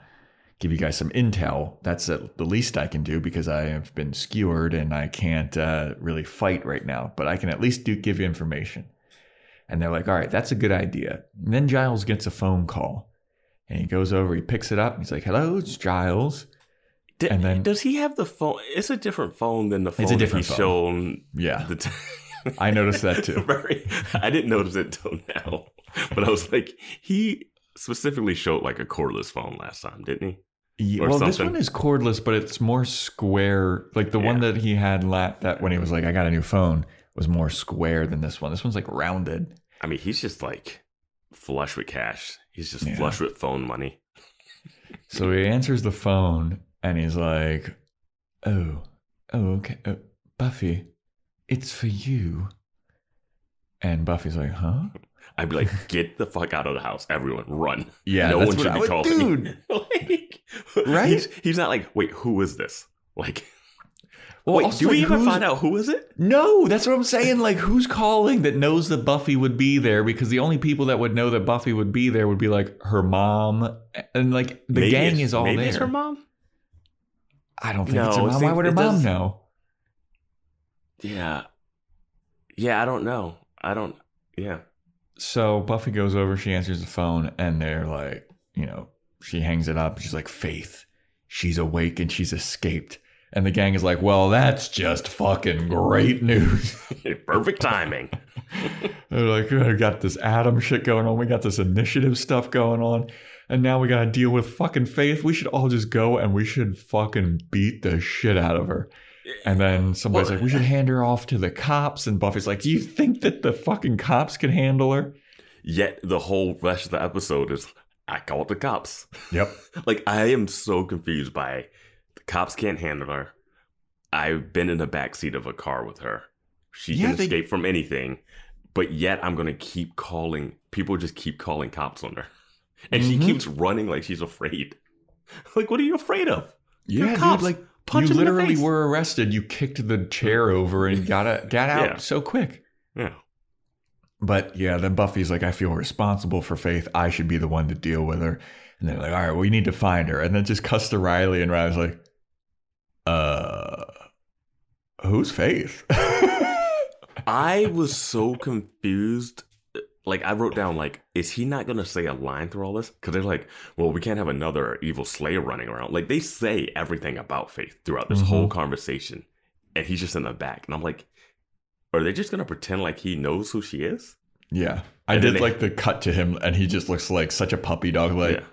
give you guys some intel. That's at the least I can do because I have been skewered and I can't uh, really fight right now. But I can at least do give you information. And they're like, all right, that's a good idea. And then Giles gets a phone call. And he goes over, he picks it up, and he's like, hello, it's Giles. Did, And then- does he have the phone? It's a different phone than the phone a that different he's phone. shown. Yeah, The t- I noticed that too. Very, I didn't notice it till now, but I was like, he specifically showed like a cordless phone last time, didn't he? Yeah, well, this one is cordless, but it's more square. Like the one that he had la- that when he was like, I got a new phone, was more square than this one. This one's like rounded. I mean, he's just like flush with cash. He's just Yeah. flush with phone money. So he answers the phone and he's like, "Oh, oh, okay, uh, Buffy, it's for you." And Buffy's like, "Huh?" I'd be like, get the fuck out of the house, everyone, run. Yeah, no one should I be would- calling dude. like, Right? He's, he's not like, wait, who is this? Like, Well, wait, also, do we like, even find out who is it? No, that's what I'm saying. Like, who's calling that knows that Buffy would be there? Because the only people that would know that Buffy would be there would be like her mom, and like the Maybe gang is all maybe there. It's her mom. I don't think No, it's her mom. Why would her mom does- know? Yeah, yeah. I don't know. I don't. Yeah. So Buffy goes over, she answers the phone, and they're like, you know, she hangs it up. She's like, Faith, she's awake and she's escaped. And the gang is like, well, that's just fucking great news. Perfect timing. They're like, we got this Adam shit going on. We got this initiative stuff going on. And now we got to deal with fucking Faith. We should all just go and we should fucking beat the shit out of her. And then somebody's Well- like, we should hand her off to the cops. And Buffy's like, do you think that the fucking cops can handle her? Yet the whole rest of the episode is I called the cops. Yep. Like I am so confused by cops can't handle her. I've been in the back seat of a car with her. She Yeah, can they- escape from anything, but yet I'm gonna keep calling. People just keep calling cops on her, and she Mhm. keeps running like she's afraid. Like, what are you afraid of? You're Yeah, cops. dude, like Punch you him in the literally were arrested. You kicked the chair over and got a, got out Yeah. so quick. Yeah. But yeah, then Buffy's like, I feel responsible for Faith. I should be the one to deal with her. And they're like, all right, well, we need to find her. And then just cuts to Riley, and Riley's like, uh, who's Faith? I was so confused. Like I wrote down, like, is he not gonna say a line through all this? Because they're like, well, we can't have another evil slayer running around. Like they say everything about Faith throughout this Mhm. whole conversation, and he's just in the back, and I'm like, are they just gonna pretend like he knows who she is? yeah. I And did they- like the cut to him, and he just looks like such a puppy dog. Like, yeah,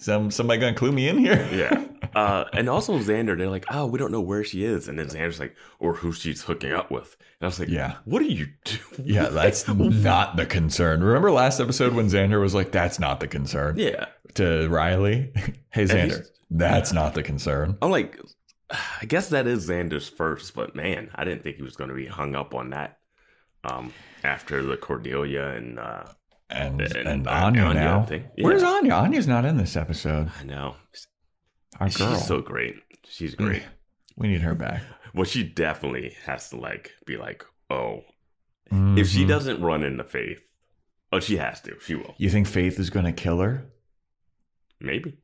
some somebody gonna clue me in here? yeah. Uh, and also Xander, they're like, oh, we don't know where she is, and then Xander's like, or who she's hooking up with, and I was like, Yeah. what are you doing? Yeah, that's not the concern. Remember last episode when Xander was like, "That's not the concern." yeah. To Riley, "Hey And Xander, that's not the concern." I'm like, I guess that is Xander's first, but man, I didn't think he was going to be hung up on that. Um, after the Cordelia and uh, And And, and, uh, Anya, Anya now. thing. Where's Yeah. Anya? Anya's not in this episode. I know Our girl. she's so great. She's great. We need her back. well, she definitely has to like be like, oh, if she Mhm. doesn't run into faith, Oh, she has to. She will. You think Faith is going to kill her? Maybe.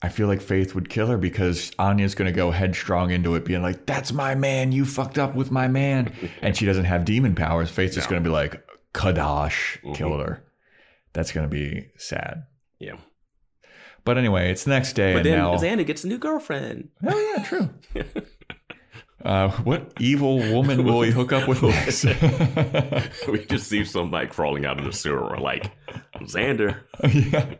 I feel like Faith would kill her because Anya's going to go headstrong into it, being like, "That's my man. You fucked up with my man," and she doesn't have demon powers. Faith's just going to be like, "Kadash Mhm. killed her." That's going to be sad. Yeah. But anyway, it's the next day, But and then now. Xander gets a new girlfriend. Oh yeah, true. uh, what evil woman will he hook up with next? we just see some somebody crawling out of the sewer. We're like, Xander. yeah.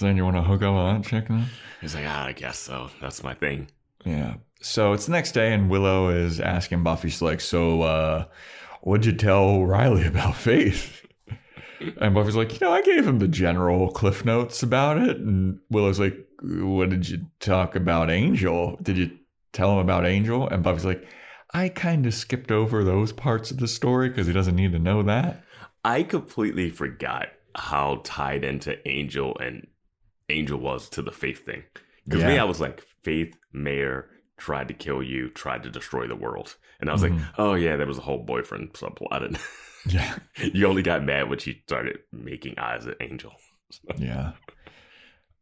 You want to hook up with that chick now? He's like, ah, I guess so. That's my thing. Yeah. So it's the next day, and Willow is asking Buffy, she's like, So, uh, what'd you tell Riley about Faith? And Buffy's like, You know, I gave him the general cliff notes about it. And Willow's like, What did you talk about Angel? Did you tell him about Angel? And Buffy's like, I kind of skipped over those parts of the story because he doesn't need to know that. I completely forgot how tied into Angel and Angel was to the Faith thing. Because me, I was like, Faith, Mayor tried to kill you, tried to destroy the world. And I was like, mm-hmm. oh, yeah, there was a whole boyfriend subplot. Yeah. you only got mad when she started making eyes at Angel. Yeah.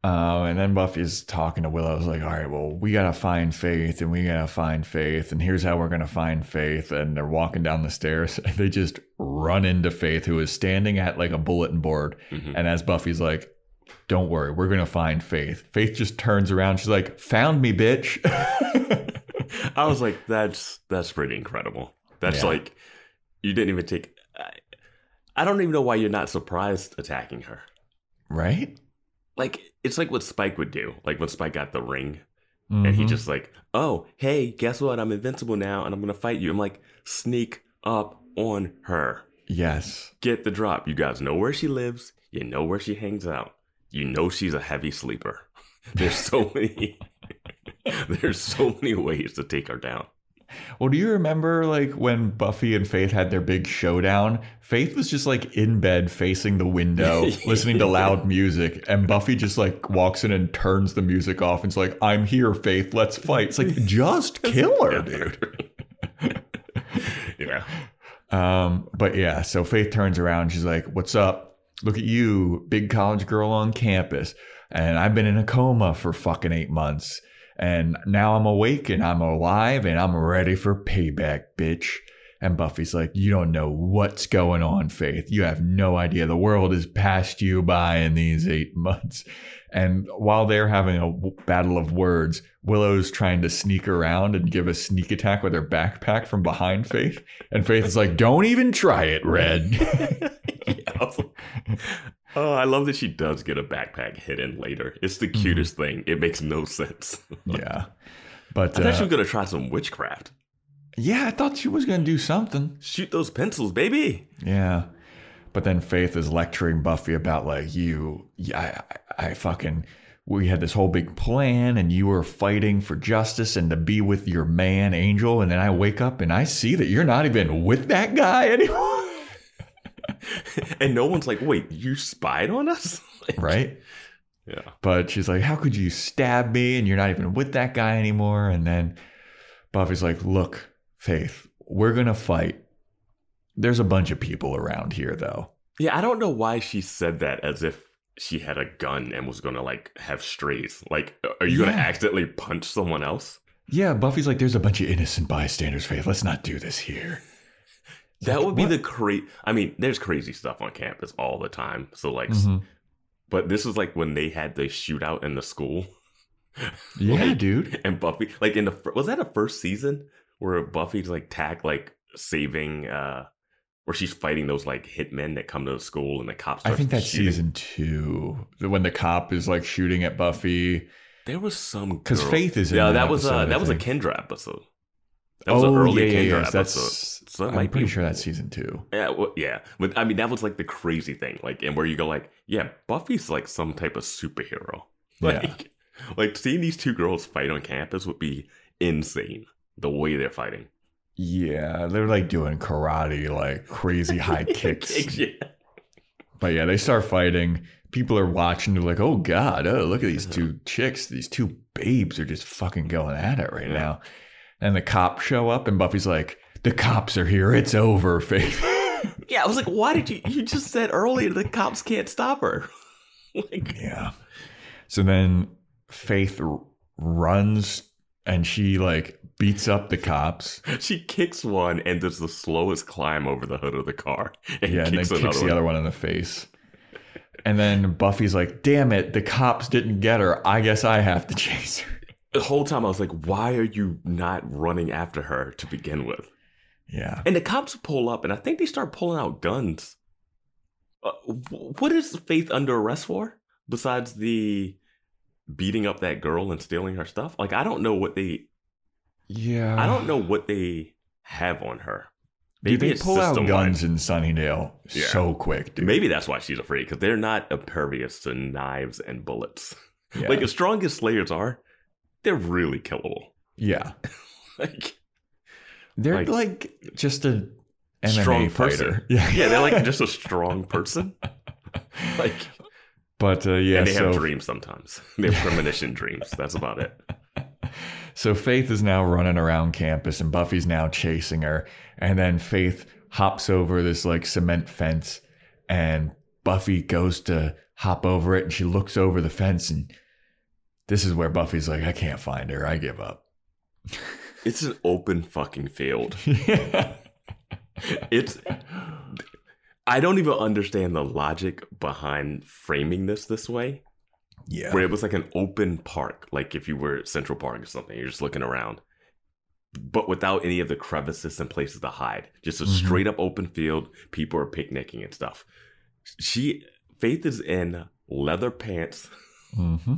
Uh, and then Buffy's talking to Willow. It's like, all right, well, we gotta find Faith, and we gotta find Faith, and here's how we're gonna find Faith. And they're walking down the stairs, and they just run into Faith, who is standing at like a bulletin board. Mhm. And as Buffy's like, "Don't worry, we're gonna find Faith." Faith just turns around. She's like, "Found me, bitch." I was like, that's that's pretty incredible. That's Yeah. like, you didn't even take. I, don't even know why you're not surprised attacking her. right? Like, it's like what Spike would do. Like when Spike got the ring and he Mhm. just like, oh, hey, guess what? I'm invincible now and I'm gonna fight you. I'm like, sneak up on her. yes, Get the drop. You guys know where she lives. You know where she hangs out. You know she's a heavy sleeper. There's so many. There's so many ways to take her down. Well, do you remember like when Buffy and Faith had their big showdown? Faith was just like in bed facing the window, listening to loud music, and Buffy just like walks in and turns the music off and's like, I'm here, Faith, let's fight. It's like, just kill her, dude. yeah. Um, but yeah, so Faith turns around, she's like, What's up? Look at you, big college girl on campus. And I've been in a coma for fucking eight months. And now I'm awake and I'm alive and I'm ready for payback, bitch. And Buffy's like, You don't know what's going on, Faith. You have no idea. The world has passed you by in these eight months. And while they're having a w- battle of words, Willow's trying to sneak around and give a sneak attack with her backpack from behind Faith. And Faith is like, Don't even try it, Red. Yeah, like- oh, I love that she does get a backpack hidden later. It's the cutest thing. It makes no sense. yeah. But I thought she uh, was gonna try some witchcraft. yeah, I thought she was going to do something. Shoot those pencils, baby. Yeah. But then Faith is lecturing Buffy about like you, yeah, I, I fucking, we had this whole big plan and you were fighting for justice and to be with your man Angel. And then I wake up and I see that you're not even with that guy anymore. and no one's like, wait, you spied on us? Like, right. Yeah. But she's like, how could you stab me and you're not even with that guy anymore? And then Buffy's like, look, Faith, we're going to fight. There's a bunch of people around here though. Yeah, I don't know why she said that as if she had a gun and was gonna like have strays. Like, are you gonna accidentally punch someone else? Yeah, Buffy's like, there's a bunch of innocent bystanders, Faith. Let's not do this here. That like, would be what? the cra I mean, there's crazy stuff on campus all the time. So like, Mhm. but this is like when they had the shootout in the school. Yeah, Like, dude. And Buffy, like in the was that a first season where Buffy's like tack like saving, uh where she's fighting those like hitmen that come to the school and the cops. I think that's shooting. season two. When the cop is like shooting at Buffy. There was some because Faith is in yeah. that That was uh, I that was a. Kendra episode. That was oh, an early yeah, yeah, Kendra episode. That's, So that I'm pretty be- sure that's season two. Yeah, well, yeah, but I mean that was like the crazy thing, like, and where you go like, yeah, Buffy's like some type of superhero. Yeah. Like, like seeing these two girls fight on campus would be insane. The way they're fighting, Yeah, they're like doing karate, like crazy high kicks. yeah. But yeah, they start fighting. People are watching. They're like, "Oh God! Oh, look at these two chicks. These two babes are just fucking going at it right Yeah. now." And the cops show up, and Buffy's like, "The cops are here. It's over, Faith." Yeah, I was like, why did you? You just said earlier the cops can't stop her. like, Yeah. So then Faith r- runs and she like beats up the cops. she kicks one and does the slowest climb over the hood of the car. And Yeah, and then kicks kicks the one. other one in the face. And then Buffy's like, damn it, the cops didn't get her. I guess I have to chase her. The whole time I was like, why are you not running after her to begin with? Yeah. And the cops pull up, and I think they start pulling out guns. Uh, what is Faith under arrest for? Besides the beating up that girl and stealing her stuff? Like, I don't know what they. Yeah. I don't know what they have on her. Dude, they it's pull out guns in Sunnydale Yeah. so quick, dude. Maybe that's why she's afraid because they're not impervious to knives and bullets. Yeah. Like as strong as Slayers are, they're really killable. yeah. Like They're Like, like, just a MMA strong fighter. person. Yeah. yeah, they're like just a strong person. Like But uh, yeah, and they so have dreams sometimes. They have premonition dreams. That's about it. So Faith is now running around campus and Buffy's now chasing her. And then Faith hops over this like cement fence and Buffy goes to hop over it and she looks over the fence and this is where Buffy's like, I can't find her. I give up. It's an open fucking field. yeah. It's I don't even understand the logic behind framing this this way. Yeah. where it was like an open park, like if you were at Central Park or something, you're just looking around, but without any of the crevices and places to hide. Just a Mhm. straight up open field. People are picnicking and stuff. She Faith is in leather pants, Mm-hmm.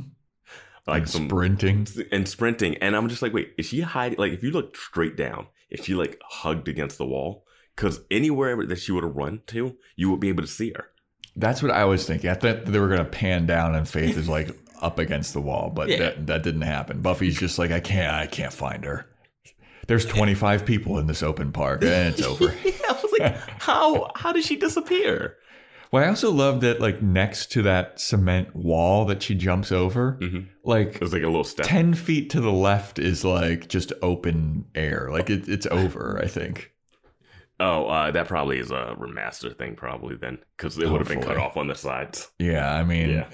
Like and some sprinting. and sprinting, and I'm just like, wait, is she hiding? Like if you look straight down, is she like hugged against the wall? Because anywhere that she would have run to, you would be able to see her. That's what I was thinking. I thought they were gonna pan down and Faith is like up against the wall, but Yeah. that that didn't happen. Buffy's just like, I can't I can't find her. There's 25 people in this open park, and it's over. yeah, I was like, how how did she disappear? Well, I also love that like next to that cement wall that she jumps over, Mhm. like It was like a little step. 10 feet to the left is like just open air. Like it, it's over, I think. Oh, uh, that probably is a remaster thing, probably then, because it would have been cut off on the sides. Yeah, I mean,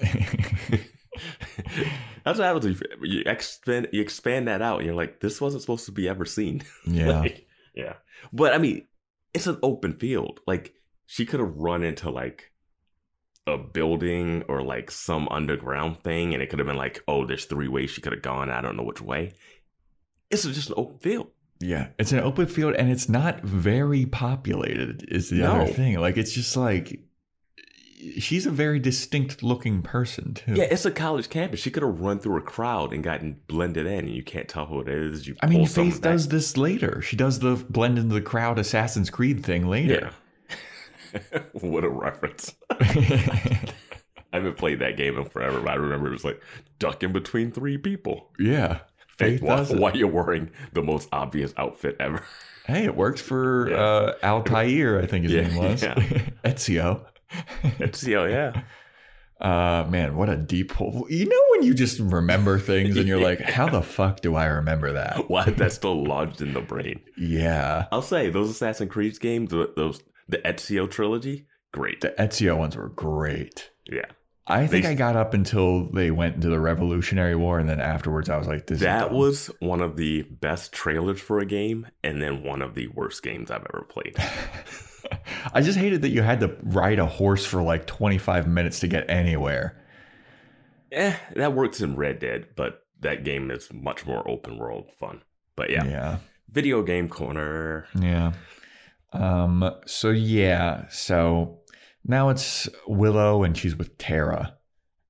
That's what happens. If you expand, you expand that out, and you're like, this wasn't supposed to be ever seen. yeah. Like, yeah. But I mean, it's an open field. Like she could have run into like a building or like some underground thing, and it could have been like, oh, there's three ways she could have gone. I don't know which way. It's just an open field. Yeah, it's an open field and it's not very populated is the other thing. Like it's just like she's a very distinct looking person too. Yeah, it's a college campus. She could have run through a crowd and gotten blended in, and you can't tell who it is. You I mean, Faith does this later. She does the blend into the crowd Assassin's Creed thing later. Yeah. what a reference. I haven't played that game in forever, but I remember it was like duck in between three people. yeah. Faith why, does it. why you're wearing the most obvious outfit ever. Hey, it works for Yeah. uh, Altair, I think his Yeah, name was. yeah. Ezio. Oh yeah. Uh, man, what a deep hole. You know when you just remember things and you're like, how the fuck do I remember that? Why is that still lodged in the brain? Yeah. I'll say those Assassin's Creed games, those the Ezio trilogy, great. The Ezio ones were great. Yeah, I think They- I got up until they went into the Revolutionary War, and then afterwards I was like, "This that was one of the best trailers for a game, and then one of the worst games I've ever played. I just hated that you had to ride a horse for like 25 minutes to get anywhere. eh, that works in Red Dead, but that game is much more open world fun. But yeah, Yeah, video game corner. yeah. Um. So yeah. So now it's Willow, and she's with Tara,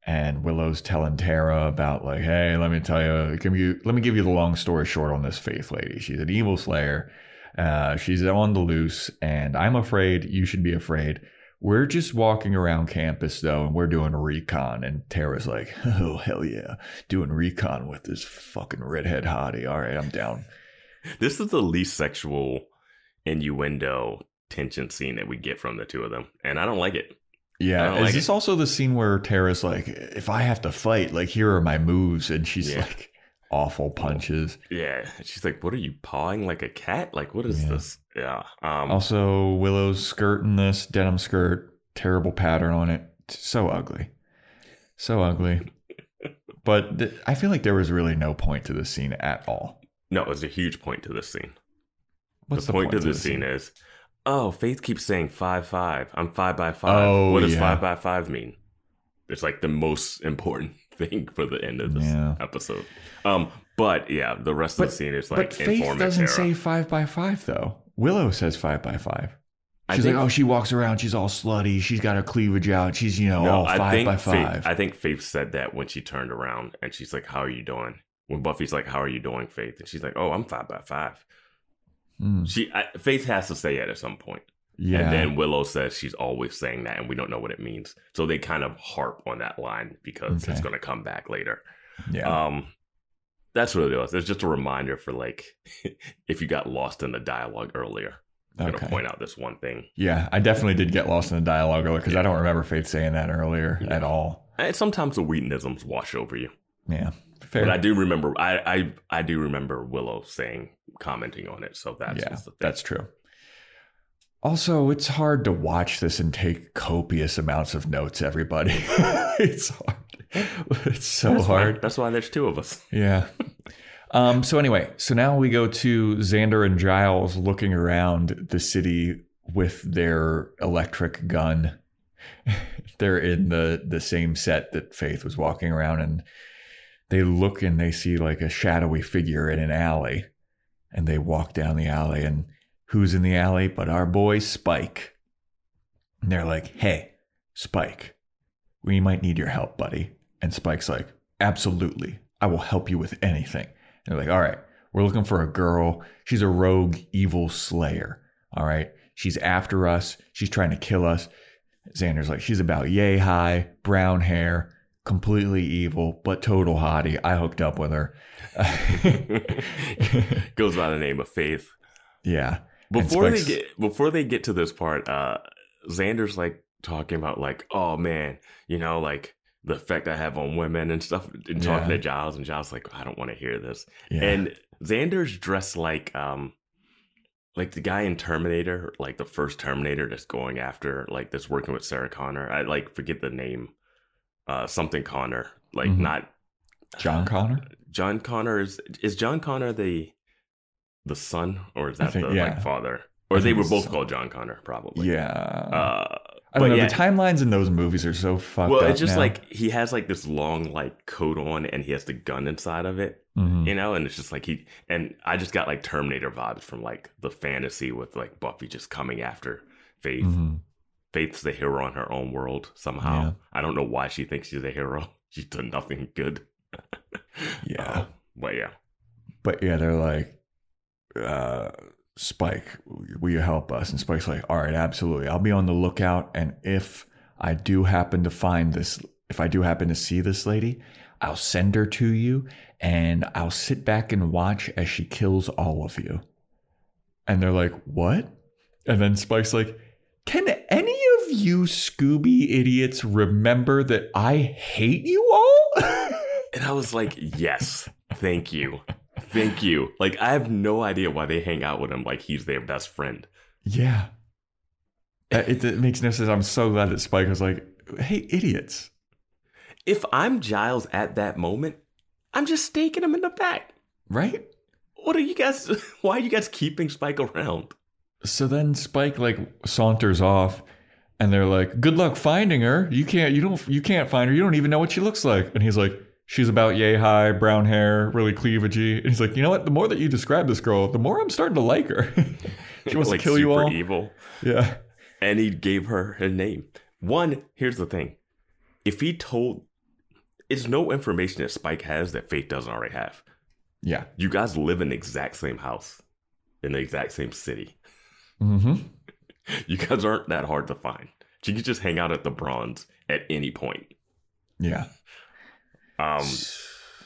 and Willow's telling Tara about like, "Hey, let me tell you, can you let me give you the long story short on this Faith lady. She's an evil slayer. Uh, she's on the loose, and I'm afraid you should be afraid." We're just walking around campus though, and we're doing recon. And Tara's like, "Oh hell yeah, doing recon with this fucking redhead hottie. All right, I'm down." This is the least sexual innuendo tension scene that we get from the two of them, and I don't like it. Yeah, is like this it. also the scene where Tara's like, "If I have to fight, like here are my moves," and she's Yeah. like, awful punches. Yeah, she's like, "What are you pawing like a cat? Like, what is Yeah. this?" Yeah. Um. Also, Willow's skirt in this denim skirt, terrible pattern on it. So ugly. So ugly. But th- I feel like there was really no point to this scene at all. no, there's a huge point to this scene. What's the, point, of this scene is, oh, Faith keeps saying five five. I'm five by five. Oh, what does yeah. five by five mean? It's like the most important thing for the end of this Yeah. episode. Um, but yeah, the rest of the scene is like but Faith doesn't era. say five by five though. Willow says five by five. She's think- like, oh, she walks around. She's all slutty. She's got her cleavage out. She's you know No, all I five think by Faith, five. I think Faith said that when she turned around and she's like, "How are you doing?" When Buffy's like, "How are you doing, Faith?" and she's like, "Oh, I'm five by five. Hmm. She I, Faith has to say it at some point. yeah. And then Willow says she's always saying that, and we don't know what it means. So they kind of harp on that line because it's going to come back later. yeah. Um, that's what it was. It's just a reminder for like if you got lost in the dialogue earlier. I'm okay. gonna point out this one thing. Yeah, I definitely did get lost in the dialogue earlier because I don't remember Faith saying that earlier Yeah. at all. And sometimes the Whedonisms wash over you, Yeah, fair. but I do remember. I I I do remember Willow saying commenting on it. So that's yeah, the thing. that's true. Also, it's hard to watch this and take copious amounts of notes. Everybody, it's hard. It's so That's why- hard. that's why there's two of us. Yeah. Um, so anyway, so now we go to Xander and Giles looking around the city with their electric gun. They're in the the same set that Faith was walking around, and they look and they see like a shadowy figure in an alley, and they walk down the alley, and who's in the alley but our boy Spike? And they're like, "Hey, Spike, we might need your help, buddy." And Spike's like, "Absolutely, I will help you with anything." And they're like, "All right, we're looking for a girl. She's a rogue, evil slayer. All right, she's after us. She's trying to kill us." Xander's like, "She's about yay high, brown hair." Completely evil, but total hottie. I hooked up with her. Goes by the name of Faith. yeah. Before they get before they get to this part, uh Xander's like talking about like, oh man, you know, like the effect I have on women and stuff and talking to Giles and Giles like, I don't want to hear this. Yeah. And Xander's dressed like um like the guy in Terminator, like the first Terminator that's going after like that's working with Sarah Connor. I like forget the name. Uh something Connor. Like Mhm. not John Connor? John Connor is is John Connor the the son or is that think- the yeah. like father? I Or they were both son. called John Connor, probably. Yeah. Uh, I don't but know. yeah. The timelines in those movies are so fucked well, it's just now. like he has like this long like coat on, and he has the gun inside of it, Mhm. you know. And it's just like he and I just got like Terminator vibes from like the fantasy with like Buffy just coming after Faith. Mhm. Faith's the hero in her own world somehow. Yeah. I don't know why she thinks she's a hero. She's done nothing good. Yeah. Uh, but yeah. But yeah, they're like, uh, Spike, will you help us? And Spike's like, all right, absolutely. I'll be on the lookout. And if I do happen to find this, if I do happen to see this lady, I'll send her to you and I'll sit back and watch as she kills all of you. And they're like, what? And then Spike's like, can you Scooby idiots remember that I hate you all? And I was like, yes, thank you. Thank you. Like, I have no idea why they hang out with him like he's their best friend. Yeah. Uh, It, it makes no sense. I'm so glad that Spike was like, hey, idiots. If I'm Giles at that moment, I'm just staking him in the back. Right? What are you guys, why are you guys keeping Spike around? So then Spike like saunters off and they're like, good luck finding her. You can't, you don't, you can't find her. You don't even know what she looks like. And he's like, she's about yay high, brown hair, really cleavagey. And he's like, you know what? The more that you describe this girl, the more I'm starting to like her. she wants like to kill you all. evil. Yeah. And he gave her her name. One, here's the thing. If he told, it's no information that Spike has that Faith doesn't already have. Yeah. You guys live in the exact same house, in the exact same city. Mm-hmm. You guys aren't that hard to find. You can just hang out at the Bronze at any point. Yeah. Um,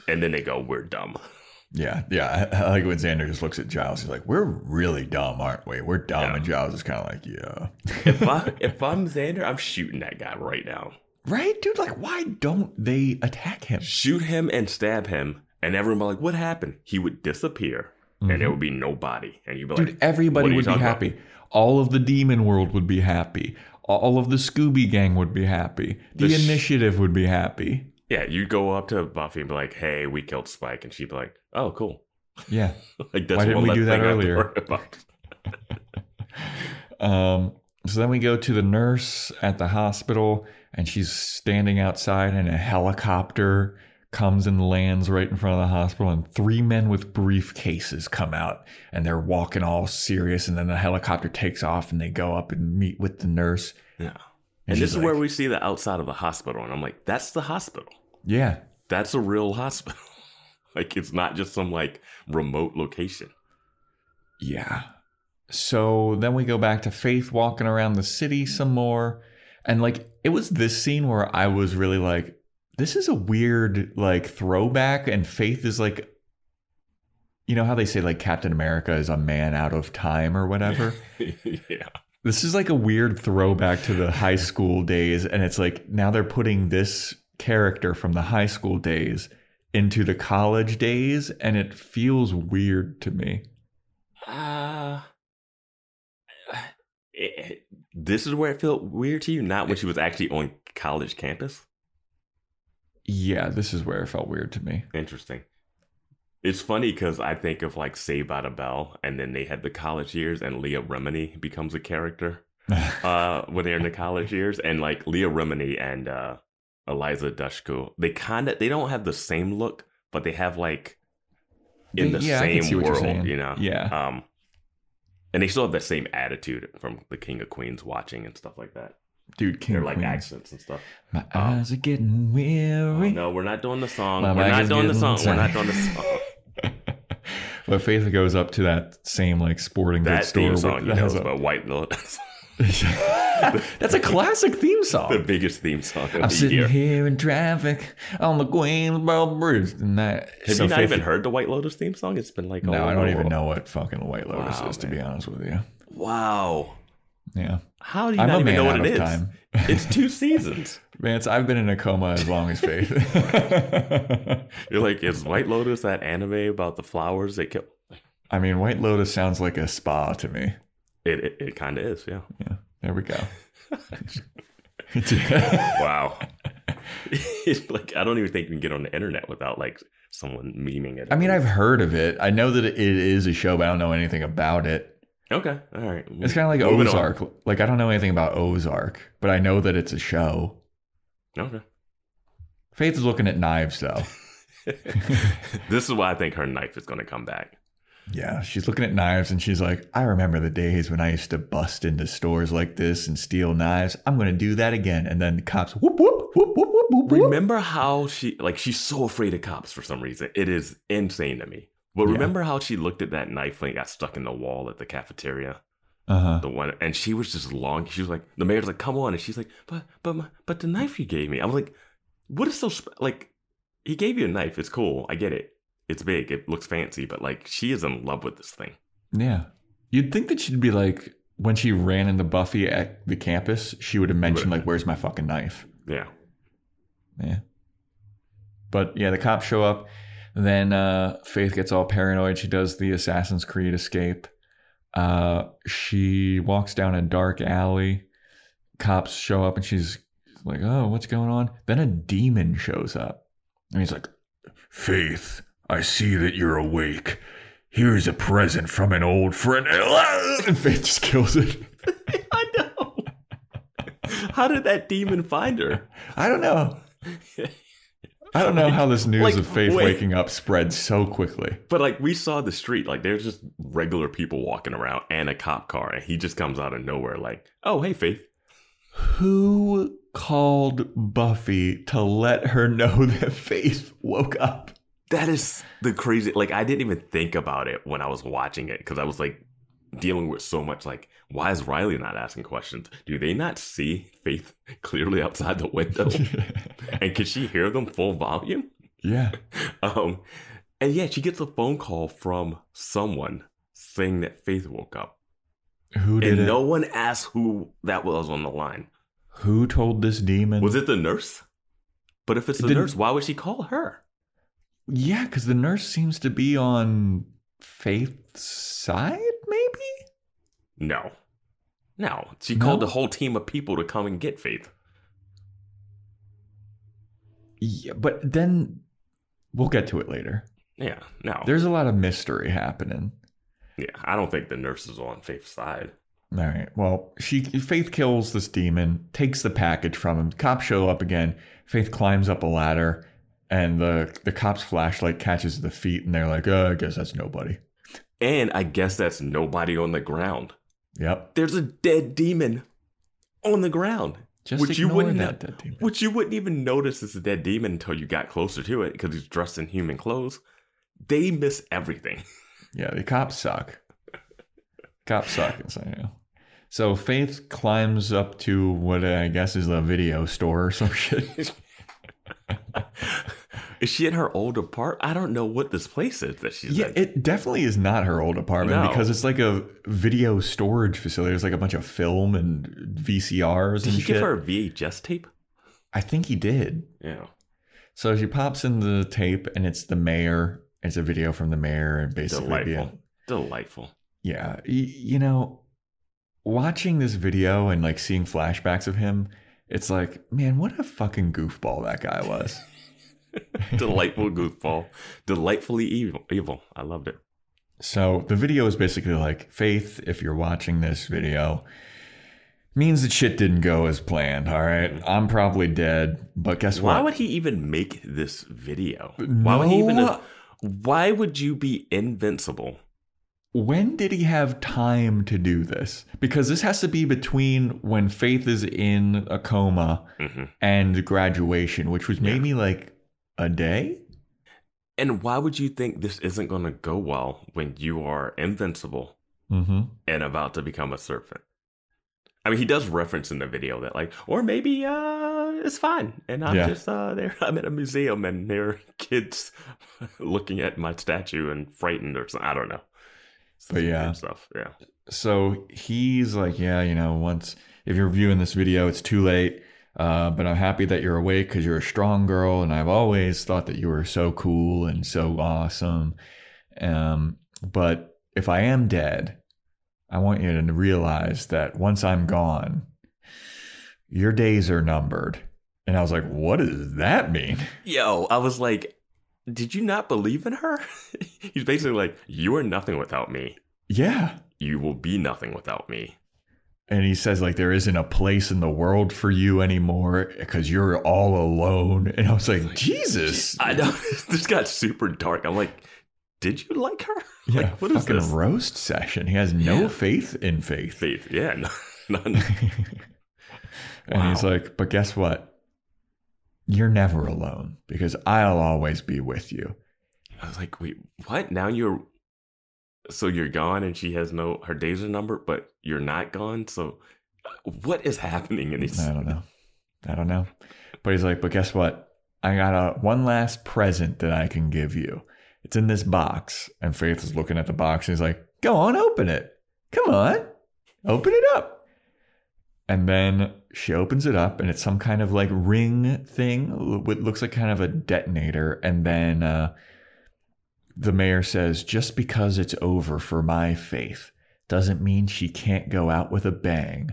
and then they go, "We're dumb." Yeah, yeah. I, I like when Xander just looks at Giles. He's like, "We're really dumb, aren't we? We're dumb." Yeah. And Giles is kind of like, "Yeah, If I if I'm Xander, I'm shooting that guy right now. right, dude. Like, why don't they attack him? Shoot him and stab him, And everyone like, what happened? He would disappear and there would be nobody. And you'd be Dude, like, everybody are you would be happy." about? All of the demon world would be happy. All of the Scooby Gang would be happy. The, The sh- initiative would be happy. Yeah, you'd go up to Buffy and be like, hey, we killed Spike. And she'd be like, oh, cool. Yeah. like, that's Why didn't we do that thing I have to earlier? Um, so then we go to the nurse at the hospital, and she's standing outside, in a helicopter comes and lands right in front of the hospital, and three men with briefcases come out, and they're walking all serious, and then the helicopter takes off, and they go up and meet with the nurse. Yeah. And And this is like- where we see the outside of the hospital. And I'm like, that's the hospital. Yeah, That's a real hospital. like, it's not just some like remote location. Yeah. So then we go back to Faith walking around the city some more. And like it was this scene where I was really like, this is a weird like throwback. And Faith is like, you know how they say like Captain America is a man out of time or whatever? yeah. this is like a weird throwback to the high school days. And it's like now they're putting this character from the high school days into the college days. And it feels weird to me. Uh, it- this is where it felt weird to you, not when she was actually on college campus. Yeah, this is where it felt weird to me. Interesting. It's funny because I think of like Saved by the Bell, and then they had the college years, and Leah Remini becomes a character uh, when they're in the college years, and like Leah Remini and uh, Eliza Dushku, they kind of they don't have the same look, but they have like in the Yeah, I can see same world, you know. Yeah. Um, and they still have that same attitude from the King of Queens watching and stuff like that. Dude, King They're like accents and stuff. My Um, eyes are getting Oh, weary. no, we're not doing the song. My we're not doing the song. We're not doing the song. But Faith goes up to that same like sporting that goods store. theme with- song that know has a- about White Lotus. That's a classic theme song. the biggest theme song of I'm the sitting year. here in traffic on the Queensboro Bridge, and that. Have so you not Faith- even heard the White Lotus theme song? It's been like No, I don't even know what fucking White Lotus Wow, is, to be honest with you. Wow. Yeah, How do you I'm not even know what it is? time. It's two seasons. man, Vance, I've been in a coma as long as Faith. You're like, is White Lotus that anime about the flowers that kill? I mean, White Lotus sounds like a spa to me. It it, it kind of is, yeah. Yeah, there we go. Wow. it's like I don't even think you can get on the internet without like someone memeing it. I mean, I've heard of it. I know that it is a show, but I don't know anything about it. Okay, all right. It's kind of like Moving on. Ozark. Like I don't know anything about Ozark, but I know that it's a show. Okay. Faith is looking at knives though. this is why I think her knife is going to come back. Yeah, she's looking at knives and she's like, I remember the days when I used to bust into stores like this and steal knives. I'm going to do that again. And then the cops, whoop, whoop, whoop, whoop, whoop, whoop, whoop. Remember how she like she's so afraid of cops for some reason. It is insane to me. But Yeah. remember how she looked at that knife when it got stuck in the wall at the cafeteria? Uh-huh. The one and she was just long. She was like, the mayor's like, come on, and she's like, but but my, but the knife you gave me. I'm like, what is so sp-? like? He gave you a knife. It's cool. I get it. It's big. It looks fancy. But like, she is in love with this thing. Yeah. You'd think that she'd be like, when she ran into Buffy at the campus, she would have mentioned, like, where's my fucking knife? Yeah. Yeah. But yeah, the cops show up. Then uh, Faith gets all paranoid. She does the Assassin's Creed escape. Uh, she walks down a dark alley. Cops show up and she's like, oh, what's going on? Then a demon shows up. And he's like, Faith, I see that you're awake. Here's a present from an old friend. And Faith just kills it. I know. How did that demon find her? I don't know. I don't know how this news Like, of Faith wait. waking up spread so quickly. But like we saw the street, like there's just regular people walking around and a cop car, and he just comes out of nowhere, like, "Oh, hey, Faith." Who called Buffy to let her know that Faith woke up? That is the crazy. Like I didn't even think about it when I was watching it because I was like dealing with so much. Like, why is Riley not asking questions? Do they not see Faith clearly outside the window? and can she hear them full volume? yeah. Um, and yeah, she gets a phone call from someone saying that Faith woke up, Who did and it? no one asked who that was on the line. Who told this demon? Was it the nurse? But if it's It the didn't- nurse, why would she call her? Yeah, because the nurse seems to be on Faith's side, maybe? No. No. She No? called the whole team of people to come and get Faith. Yeah, but then we'll get to it later. Yeah, no. There's a lot of mystery happening. yeah, I don't think the nurse is on Faith's side. All right. Well, she Faith kills this demon, takes the package from him. Cops show up again. Faith climbs up a ladder, and the the cop's flashlight catches the feet, and they're like, "Oh, I guess that's nobody." And I guess that's nobody on the ground. Yep. There's a dead demon on the ground. Just which you wouldn't that dead demon. Which you wouldn't even notice is a dead demon until you got closer to it because he's dressed in human clothes. They miss everything. Yeah, the cops suck. cops suck. So Faith climbs up to what I guess is a video store or some shit. is she in her old apartment? I don't know what this place is that she's Yeah, in. it definitely is not her old apartment No. because it's like a video storage facility. There's like a bunch of film and VCRs Did and he shit. give her a VHS tape? I think he did. Yeah. So she pops in the tape and it's the mayor. It's a video from the mayor and basically Delightful. being, Delightful. yeah, you know, watching this video and like seeing flashbacks of him, it's like, man, what a fucking goofball that guy was. Delightful goofball. Delightfully evil. Evil. I loved it. So the video is basically like, Faith, if you're watching this video, means that shit didn't go as planned. All right, I'm probably dead, but guess Why what? Why would he even make this video? Why would he even? No. Why would you be invincible? when did he have time to do this? Because this has to be between when Faith is in a coma hmm and graduation, which was maybe like a day. And why would you think this isn't going to go well when you are invincible Mm-hmm. and about to become a serpent? I mean, he does reference in the video that, like, or maybe uh, it's fine, and I'm Yeah. just uh, there. I'm at a museum, and there are kids looking at my statue and frightened or something. I don't know. But yeah. stuff. Yeah. So he's like, yeah, you know, once if you're viewing this video, it's too late. Uh, but I'm happy that you're awake because you're a strong girl, and I've always thought that you were so cool and so awesome. Um, but if I am dead, I want you to realize that once I'm gone, your days are numbered. And I was like, what does that mean? Yo, I was like, did you not believe in her? He's basically like, you are nothing without me. Yeah. You will be nothing without me. And he says, like, there isn't a place in the world for you anymore because you're all alone. And I was like, Jesus. I know this got super dark. I'm like, did you like her? Yeah, like, what is fucking this? roast session. He has no Yeah. faith in faith. Faith, yeah, no, none. and he's like, but guess what? You're never alone because I'll always be with you. I was like, wait, what? Now you're, so you're gone, and she has no, her days are numbered, but you're not gone. So, uh, what is happening in these? I don't know. I don't know. But he's like, but guess what? I got a one last present that I can give you. It's in this box. And Faith is looking at the box and he's like, go on, open it. Come on, open it up. And then she opens it up and it's some kind of like ring thing. It looks like kind of a detonator. And then uh, the mayor says, just because it's over for my faith doesn't mean she can't go out with a bang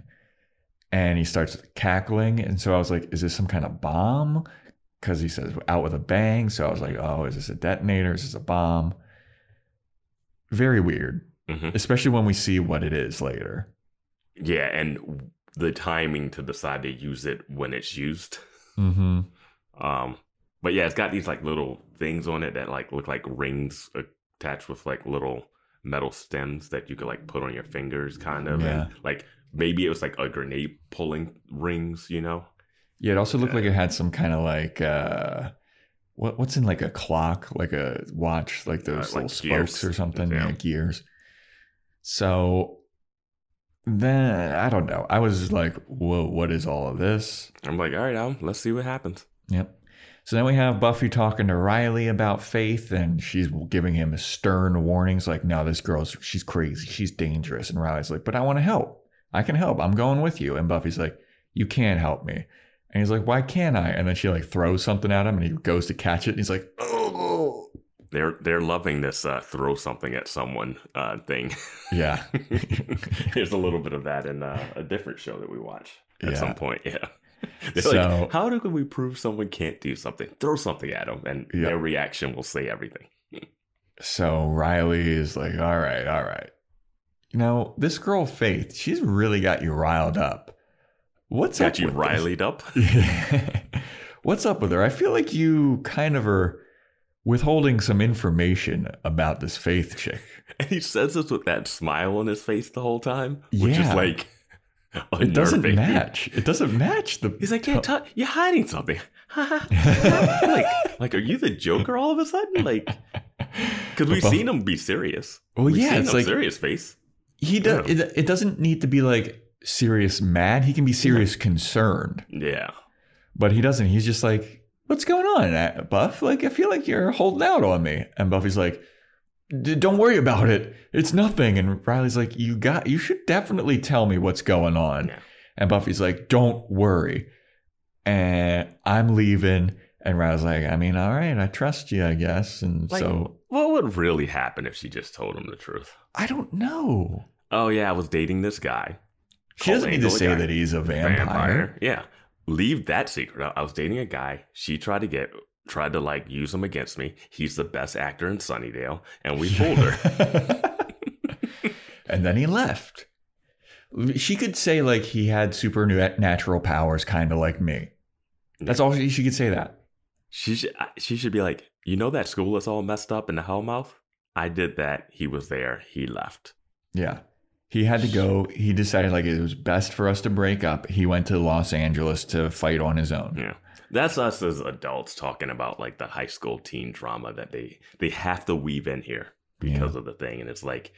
and he starts cackling. And so I was like, is this some kind of bomb? Because he says out with a bang. So I was like, oh, is this a detonator? Is this a bomb? Very weird, Mhm. especially when we see what it is later. Yeah, and the timing to decide to use it when it's used. Mm-hmm. Um, but yeah, it's got these like little things on it that like look like rings attached with like little metal stems that you could like put on your fingers, kind of. Yeah. And like maybe it was like a grenade pulling rings, you know? Yeah, it also looked like it had some kind of like uh what what's in like a clock, like a watch, like those Uh, like little gears. spokes or something, Yeah. yeah, gears. So then I don't know. I was like, whoa, what is all of this? I'm like, all right, Al, let's see what happens. Yep. So then we have Buffy talking to Riley about Faith, and she's giving him stern warnings like, no, this girl's, she's crazy. She's dangerous. And Riley's like, but I want to help. I can help. I'm going with you. And Buffy's like, you can't help me. And he's like, why can't I? And then she like throws something at him and he goes to catch it. And he's like, oh, They're they're loving this uh, throw something at someone uh, thing. Yeah. There's a little bit of that in uh, a different show that we watch at Yeah. some point. Yeah. So- like, how do we prove someone can't do something? Throw something at them, and Yeah. their reaction will say everything. So Riley is like, all right, all right. You know, this girl Faith, she's really got you riled up. What's Got up you rileyed up. What's up with her? I feel like you kind of are withholding some information about this Faith chick. And he says this with that smile on his face the whole time, which Yeah. is like It doesn't match. It doesn't match the. He's like, yeah, t- you're hiding something. like, like, are you the Joker all of a sudden? Like, because we've seen him be serious. Well, We've yeah, it's like- serious face. he does. Yeah. It, it doesn't need to be like serious mad. He can be serious concerned, Yeah, but he doesn't. He's just like, "What's going on, uh, Buff? Like, I feel like you're holding out on me." And Buffy's like, "D- "Don't worry about it. It's nothing." And Riley's like, "You got. You should definitely tell me what's going on." Yeah. And Buffy's like, "Don't worry." And I'm leaving. And Riley's like, "I mean, all right, I trust you, I guess." And Like, so what would really happen if she just told him the truth? I don't know. Oh yeah, I was dating this guy. She doesn't need to say guy. that he's a vampire. Yeah, leave that secret out. I was dating a guy. She tried to get tried to like use him against me. He's the best actor in Sunnydale, and we fooled her. and then he left. She could say like he had supernatural powers, kind of like me. That's all she, she could say. That She should she should be like, you know that school that's all messed up in the Hellmouth? I did that. He was there. He left. yeah. He had to go. He decided like it was best for us to break up. He went to Los Angeles to fight on his own. Yeah. That's us as adults talking about like the high school teen drama that they they have to weave in here because of the thing. And it's like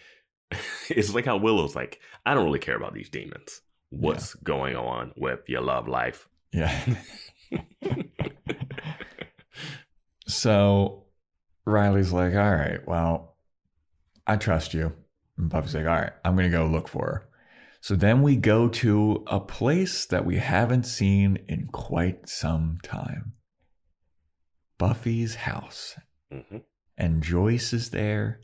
it's like how Willow's like, I don't really care about these demons. What's going on with your love life? Yeah. so Riley's like, all right, well, I trust you. And Buffy's like, all right, I'm going to go look for her. So then we go to a place that we haven't seen in quite some time Buffy's house. hmm And Joyce is there,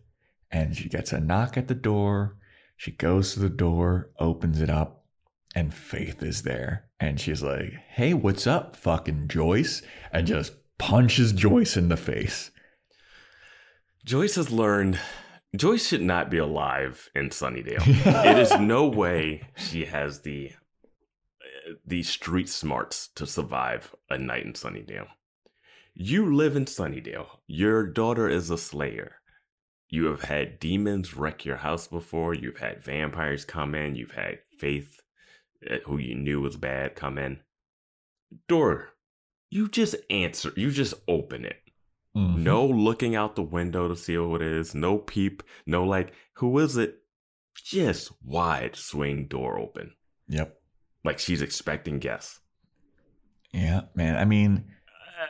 and she gets a knock at the door. She goes to the door, opens it up, and Faith is there. And she's like, Hey, what's up, fucking Joyce? And just punches Joyce in the face. Joyce has learned Joyce should not be alive in Sunnydale. it is no way she has the uh, the street smarts to survive a night in Sunnydale. You live in Sunnydale. Your daughter is a slayer. You have had demons wreck your house before. You've had vampires come in. You've had Faith, uh, who you knew was bad, come in. Door, you just answer. You just open it. Mhm. No looking out the window to see who it is. No peep. No like, who is it? Just wide swing door open. Yep. Like she's expecting guests. Yeah, man. I mean,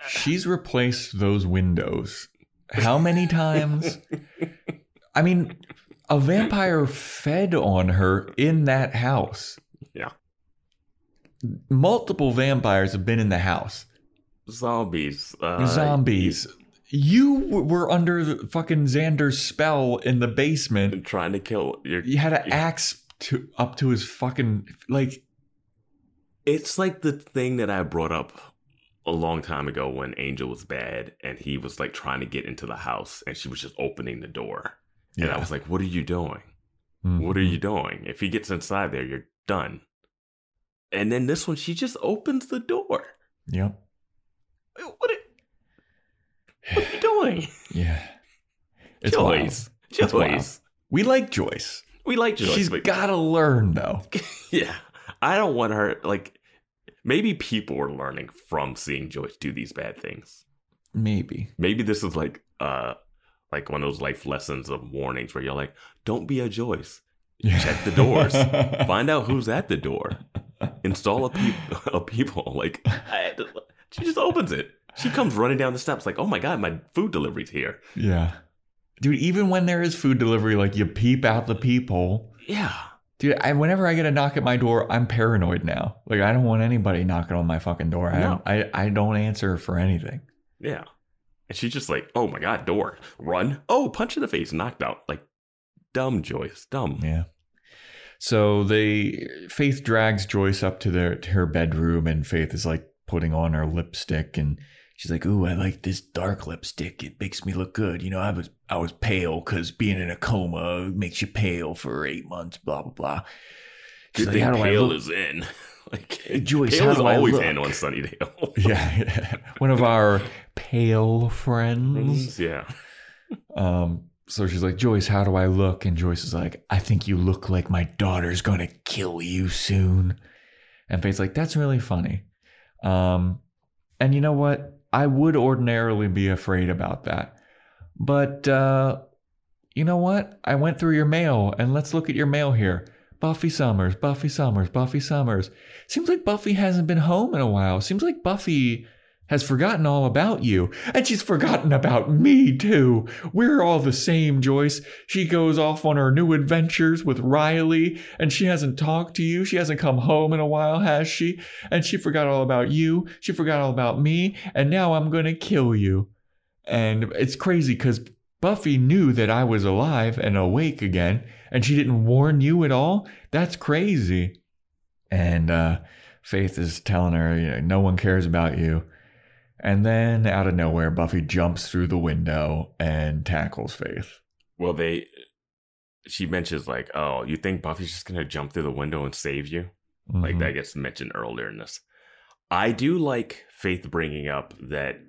she's replaced those windows how many times? I mean, a vampire fed on her in that house. Yeah. Multiple vampires have been in the house. Zombies. Uh, Zombies. You w- were under the fucking Xander's spell in the basement. Trying to kill your. You had an axe to up to his fucking like. It's like the thing that I brought up a long time ago when Angel was bad and he was like trying to get into the house and she was just opening the door. Yeah. And I was like, what are you doing? What are Mhm. you doing? If he gets inside there, you're done. And then this one, she just opens the door. Yep. What are, what are you doing? Yeah. It's wild. Joyce. It's wild. Joyce. We like Joyce. We like Joyce. She's got to learn though. yeah. I don't want her, like, maybe people are learning from seeing Joyce do these bad things. Maybe. Maybe this is like, uh, like one of those life lessons of warnings where you're like, don't be a Joyce. Check the doors. Find out who's at the door. Install a, peop- a people. Like, I, she just opens it. She comes running down the steps like, oh my God, my food delivery's here. Yeah. Dude, even when there is food delivery, like you peep out the peephole. Yeah. Dude, I, whenever I get a knock at my door, I'm paranoid now. Like I don't want anybody knocking on my fucking door. I, No. I I don't answer for anything. Yeah. And she's just like, oh my God, door, run. Oh, punch in the face, knocked out. Like, dumb Joyce, dumb. Yeah. So they Faith drags Joyce up to their to her bedroom, and Faith is like putting on her lipstick, and she's like, "Ooh, I like this dark lipstick. It makes me look good. You know, I was I was pale because being in a coma makes you pale for eight months. Blah blah blah." She's Good like, thing "How do I Pale look?" is in. Like, Joyce, Pale is always in on Sunnydale. Yeah, one of our pale friends. yeah. Um, so she's like, Joyce, how do I look? And Joyce is like, I think you look like my daughter's gonna kill you soon. And Faith's like, that's really funny. Um, and you know what? I would ordinarily be afraid about that. But uh, you know what? I went through your mail, and let's look at your mail here. Buffy Summers, Buffy Summers, Buffy Summers. Seems like Buffy hasn't been home in a while. Seems like Buffy has forgotten all about you. And she's forgotten about me, too. We're all the same, Joyce. She goes off on her new adventures with Riley, and she hasn't talked to you. She hasn't come home in a while, has she? And she forgot all about you. She forgot all about me. And now I'm going to kill you. And it's crazy because Buffy knew that I was alive and awake again, and she didn't warn you at all. That's crazy. And uh, Faith is telling her, you know, no one cares about you. And then out of nowhere, Buffy jumps through the window and tackles Faith. Well, they. She mentions, like, oh, you think Buffy's just going to jump through the window and save you? Like, Mhm. that gets mentioned earlier in this. I do like Faith bringing up that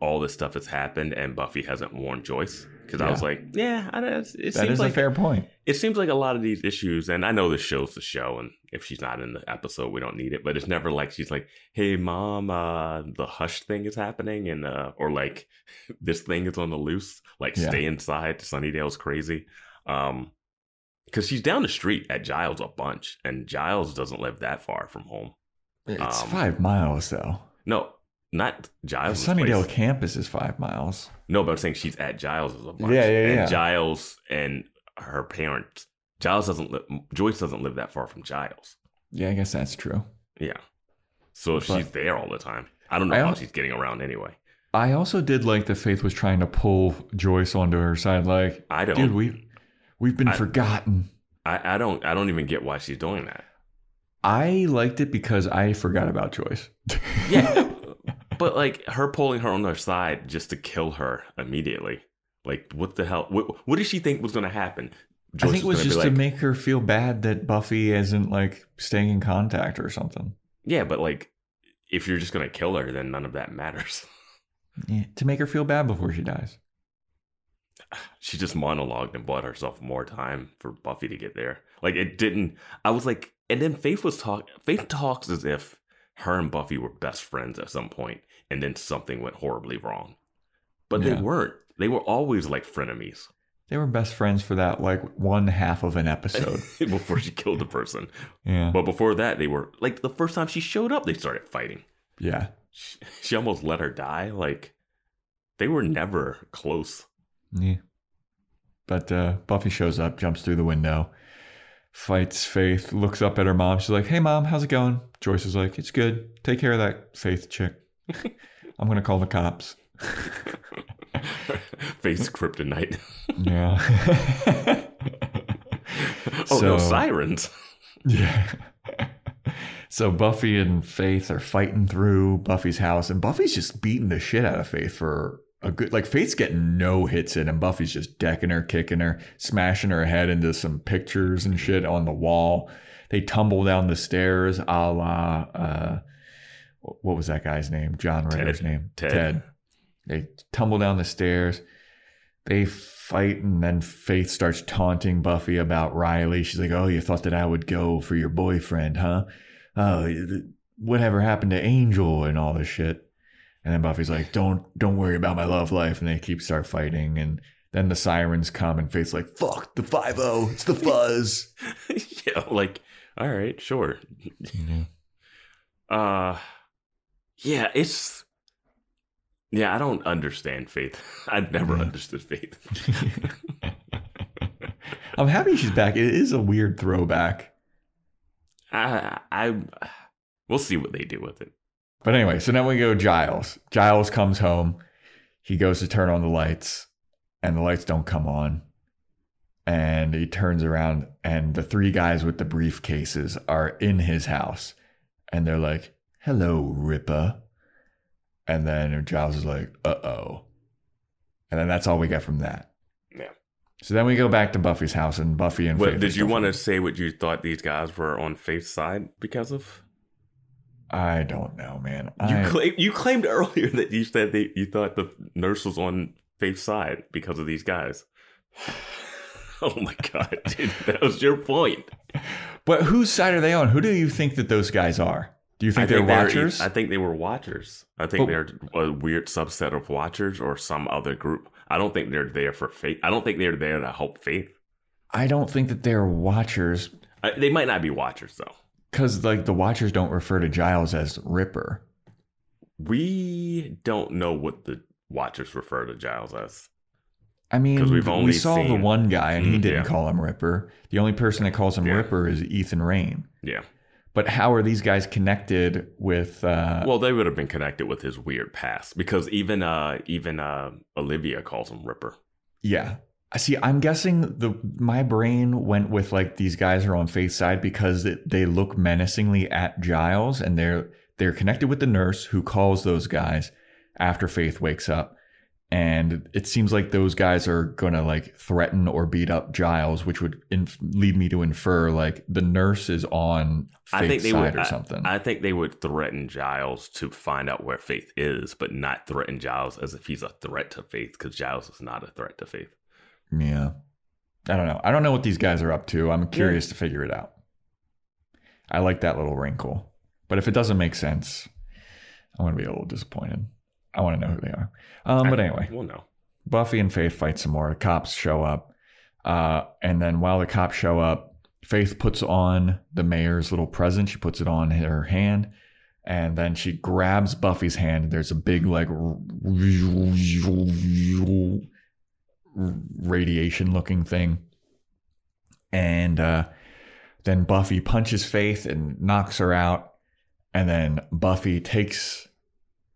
all this stuff has happened and Buffy hasn't warned Joyce. Because I was like, yeah, I, don't- it That seems is like a fair point. it seems like a lot of these issues, and I know the show's the show, and if she's not in the episode, we don't need it. But it's never like she's like, "Hey, mom, uh, the hush thing is happening," and uh, or like this thing is on the loose. Like, Yeah. stay inside. Sunnydale's crazy. Um, because she's down the street at Giles a bunch, and Giles doesn't live that far from home. It's Um, five miles, though. No, not Giles. Sunnydale campus is five miles. No, but I'm saying she's at Giles a bunch. Yeah, yeah, and yeah. Giles and her parents. Giles doesn't live. Joyce doesn't live that far from Giles. Yeah, I guess that's true. Yeah. So if But- she's there all the time, I don't know I how al- she's getting around anyway. I also did like that Faith was trying to pull Joyce onto her side, like, I don't. dude, we we've been I- forgotten. I, I don't. I don't even get why she's doing that. I liked it because I forgot about Joyce. Yeah. but like her pulling her on her side just to kill her immediately. Like what the hell? What, what did she think was going to happen? I think it was gonna just to make her feel bad that Buffy isn't like staying in contact or something. Yeah, but like if you're just going to kill her, then none of that matters. Yeah, to make her feel bad before she dies. she just monologued and bought herself more time for Buffy to get there. Like it didn't. I was like, and then Faith was talk. Faith talks as if her and Buffy were best friends at some point, and then something went horribly wrong. But Yeah. they weren't. They were always like frenemies They were best friends for that like one half of an episode. before she killed the person. yeah. But before that, they were like the first time she showed up, they started fighting. Yeah. She, she almost let her die. Like they were never close. Yeah. But uh, Buffy shows up, jumps through the window, fights Faith, looks up at her mom. She's like, Hey, mom, how's it going? Joyce is like, It's good. Take care of that Faith chick. I'm going to call the cops. Face kryptonite. Yeah. oh no, sirens. Yeah. So Buffy and Faith are fighting through Buffy's house, and Buffy's just beating the shit out of Faith for a good. Like Faith's getting no hits in, and Buffy's just decking her, kicking her, smashing her head into some pictures and shit on the wall. They tumble down the stairs, a la uh, what was that guy's name? John Ritter's Ted. name. Ted. They tumble down the stairs. They fight, and then Faith starts taunting Buffy about Riley. She's like, "Oh, you thought that I would go for your boyfriend, huh? Oh, whatever happened to Angel and all this shit?" And then Buffy's like, "Don't, don't worry about my love life." And they keep start fighting, and then the sirens come, and Faith's like, "Fuck the five zero, it's the fuzz." yeah, like all right, sure. Uh yeah, it's yeah, I don't understand faith. I've never Yeah. understood faith. I'm happy she's back. It is a weird throwback. I I we'll see what they do with it. But anyway, so now we go Giles. Giles comes home. he goes to turn on the lights and the lights don't come on. And he turns around and the three guys with the briefcases are in his house. And they're like, hello, Ripper. And then Giles is like, uh oh. And then that's all we get from that. Yeah. So then we go back to Buffy's house and Buffy and What Faith did you want to say? What you thought these guys were on Faith's side because of? I don't know, man. You I, claim you claimed earlier that you said that you thought the nurse was on Faith's side because of these guys. oh my god, dude, that was your point. but whose side are they on? Who do you think that those guys are? Do you think, I they're they watchers? I think they were watchers. I think But- they're a weird subset of watchers or some other group. I don't think they're there for Faith. I don't think they're there to help Faith. I don't think that they're watchers I, they might not be watchers though. because like the watchers don't refer to Giles as Ripper. We don't know what the watchers refer to Giles as. I mean, we've we only saw the one guy and he Mm, didn't yeah. call him Ripper. The only person that calls him Yeah. Ripper is Ethan Rayne. Yeah. But how are these guys connected with? Uh, Well, they would have been connected with his weird past because even uh even uh Olivia calls him Ripper. Yeah. I See, I'm guessing the my brain went with like these guys are on Faith's side because it, they look menacingly at Giles and they're they're connected with the nurse who calls those guys after Faith wakes up. And it seems like those guys are going to like threaten or beat up Giles, which would inf- lead me to infer like the nurse is on Faith's I think they side would or I- something. I, think they would threaten Giles to find out where Faith is, but not threaten Giles as if he's a threat to Faith because Giles is not a threat to Faith. Yeah. I don't know. I don't know what these guys are up to. I'm curious to figure it out. I like that little wrinkle. But if it doesn't make sense, I'm going to be a little disappointed. I want to know who they are. Um, but anyway, Well, no. Buffy and Faith fight some more. Cops show up. Uh, and then while the cops show up, Faith puts on the mayor's little present. She puts it on her hand. And then she grabs Buffy's hand. There's a big, like, radiation looking thing. And uh, then Buffy punches Faith and knocks her out. And then Buffy takes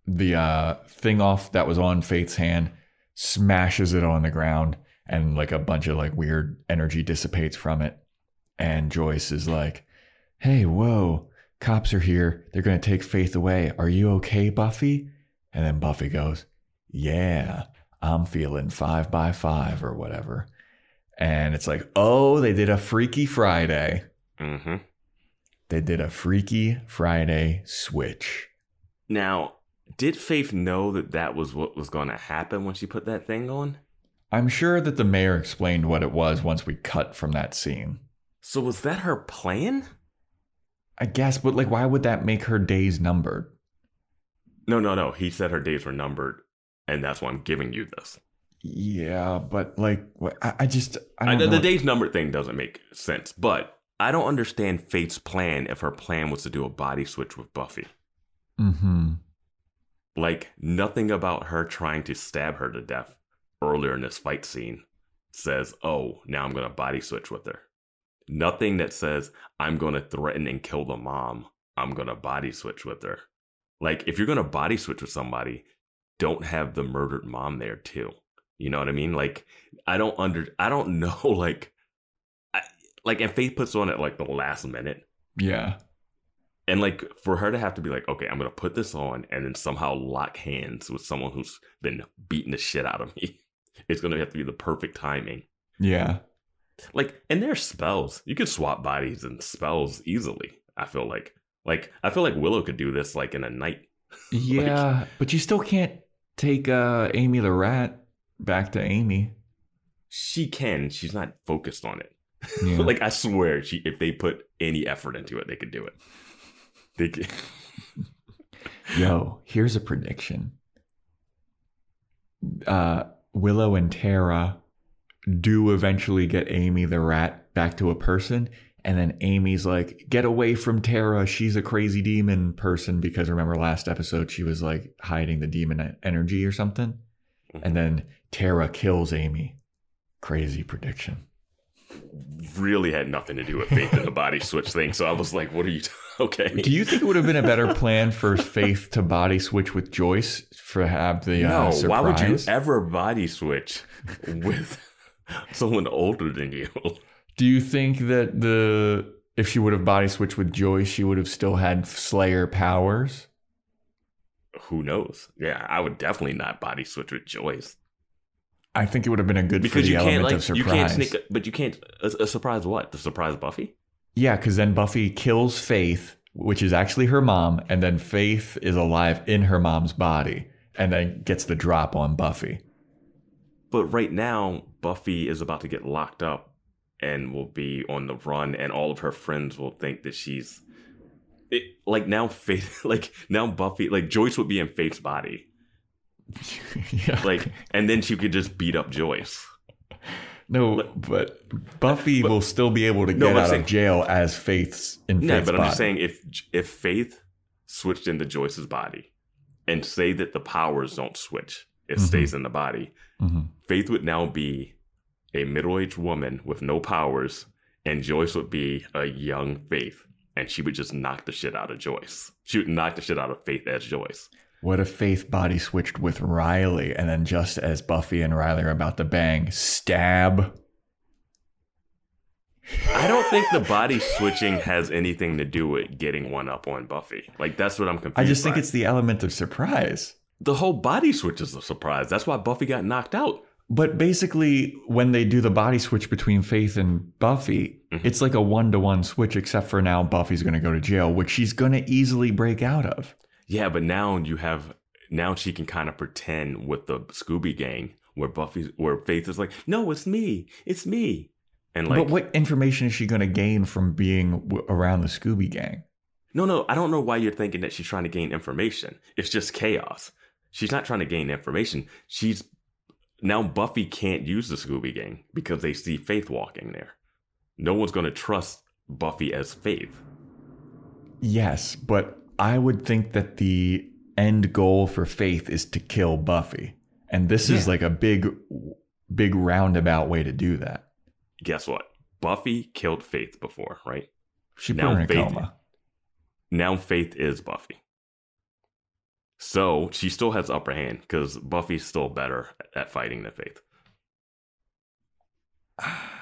the uh, thing off that was on Faith's hand, smashes it on the ground, and like a bunch of like weird energy dissipates from it. And Joyce is like, "Hey, whoa, cops are here. They're gonna take Faith away. Are you okay, Buffy?" And then Buffy goes, "Yeah, I'm feeling five by five or whatever." And it's like, oh, they did a Freaky Friday. Mm-hmm. They did a Freaky Friday switch. Now, did Faith know that that was what was going to happen when she put that thing on? I'm sure that the mayor explained what it was once we cut from that scene. So was that her plan? I guess, but like, why would that make her days numbered? No, no, no. He said her days were numbered, and that's why I'm giving you this. Yeah, but like, I, I just, I the days numbered thing doesn't make sense, but I don't understand Faith's plan if her plan was to do a body switch with Buffy. Mhm. Like, nothing about her trying to stab her to death earlier in this fight scene says, oh, now I'm going to body switch with her. Nothing that says, I'm going to threaten and kill the mom. I'm going to body switch with her. Like, if you're going to body switch with somebody, don't have the murdered mom there too. You know what I mean? Like, I don't under, I don't know, like, I, like, and Faith puts on it like the last minute. Yeah. And like for her to have to be like, okay, I'm gonna put this on and then somehow lock hands with someone who's been beating the shit out of me. It's gonna have to be the perfect timing. Yeah. Like, and there's spells. You could swap bodies and spells easily. I feel like, like I feel like Willow could do this like in a night. Yeah, but you still can't take uh, Amy the rat back to Amy. She can. She's not focused on it. Yeah. like I swear, she if they put any effort into it, they could do it. Could. Yo, here's a prediction. Uh, Willow and Tara do eventually get Amy the rat back to a person, and then Amy's like, "Get away from Tara! She's a crazy demon person." Because remember last episode, she was like hiding the demon energy or something, and then Tara kills Amy. Crazy prediction. Really had nothing to do with Faith and the body switch thing. So I was like, what are you t- okay? Do you think it would have been a better plan for Faith to body switch with Joyce for have the uh, no, surprise? why would you ever body switch with someone older than you? Do you think that the if she would have body switched with Joyce, she would have still had Slayer powers? Who knows? Yeah, I would definitely not body switch with Joyce. I think it would have been a good because for the you can't element like of surprise. you can't sneak, but you can't a, a surprise what? The surprise Buffy? Yeah, because then Buffy kills Faith, which is actually her mom, and then Faith is alive in her mom's body, and then gets the drop on Buffy. But right now, Buffy is about to get locked up and will be on the run, and all of her friends will think that she's it, like now Faith, like now Buffy, like Joyce would be in Faith's body, yeah. like, and then she could just beat up Joyce. no, but Buffy will still be able to No, get out saying- of jail as Faith's in Yeah, Faith's but I'm just saying if if Faith switched into Joyce's body, and say that the powers don't switch, it Mhm. stays in the body. Mhm. Faith would now be a middle aged woman with no powers, and Joyce would be a young Faith, and she would just knock the shit out of Joyce. She would knock the shit out of Faith as Joyce. What if Faith body switched with Riley, and then just as Buffy and Riley are about to bang, stab? I don't think the body switching has anything to do with getting one up on Buffy. Like that's what I'm confused. I just think by. it's the element of surprise. the whole body switch is a surprise. That's why Buffy got knocked out. But basically, when they do the body switch between Faith and Buffy, Mhm. it's like a one to one switch, except for now Buffy's going to go to jail, which she's going to easily break out of. Yeah, but now you have now she can kind of pretend with the Scooby Gang where Buffy where Faith is like, no, it's me, it's me, and like, but what information is she going to gain from being w- around the Scooby Gang? no, no, I don't know why you're thinking that she's trying to gain information. It's just chaos. She's not trying to gain information. She's now Buffy can't use the Scooby Gang because they see Faith walking there. No one's going to trust Buffy as Faith. Yes, but I would think that the end goal for Faith is to kill Buffy. And this is like a big, big roundabout way to do that. Guess what? Buffy killed Faith before, right? She put Now her in Faith- coma. now Faith is Buffy. So she still has upper hand because Buffy's still better at fighting than Faith.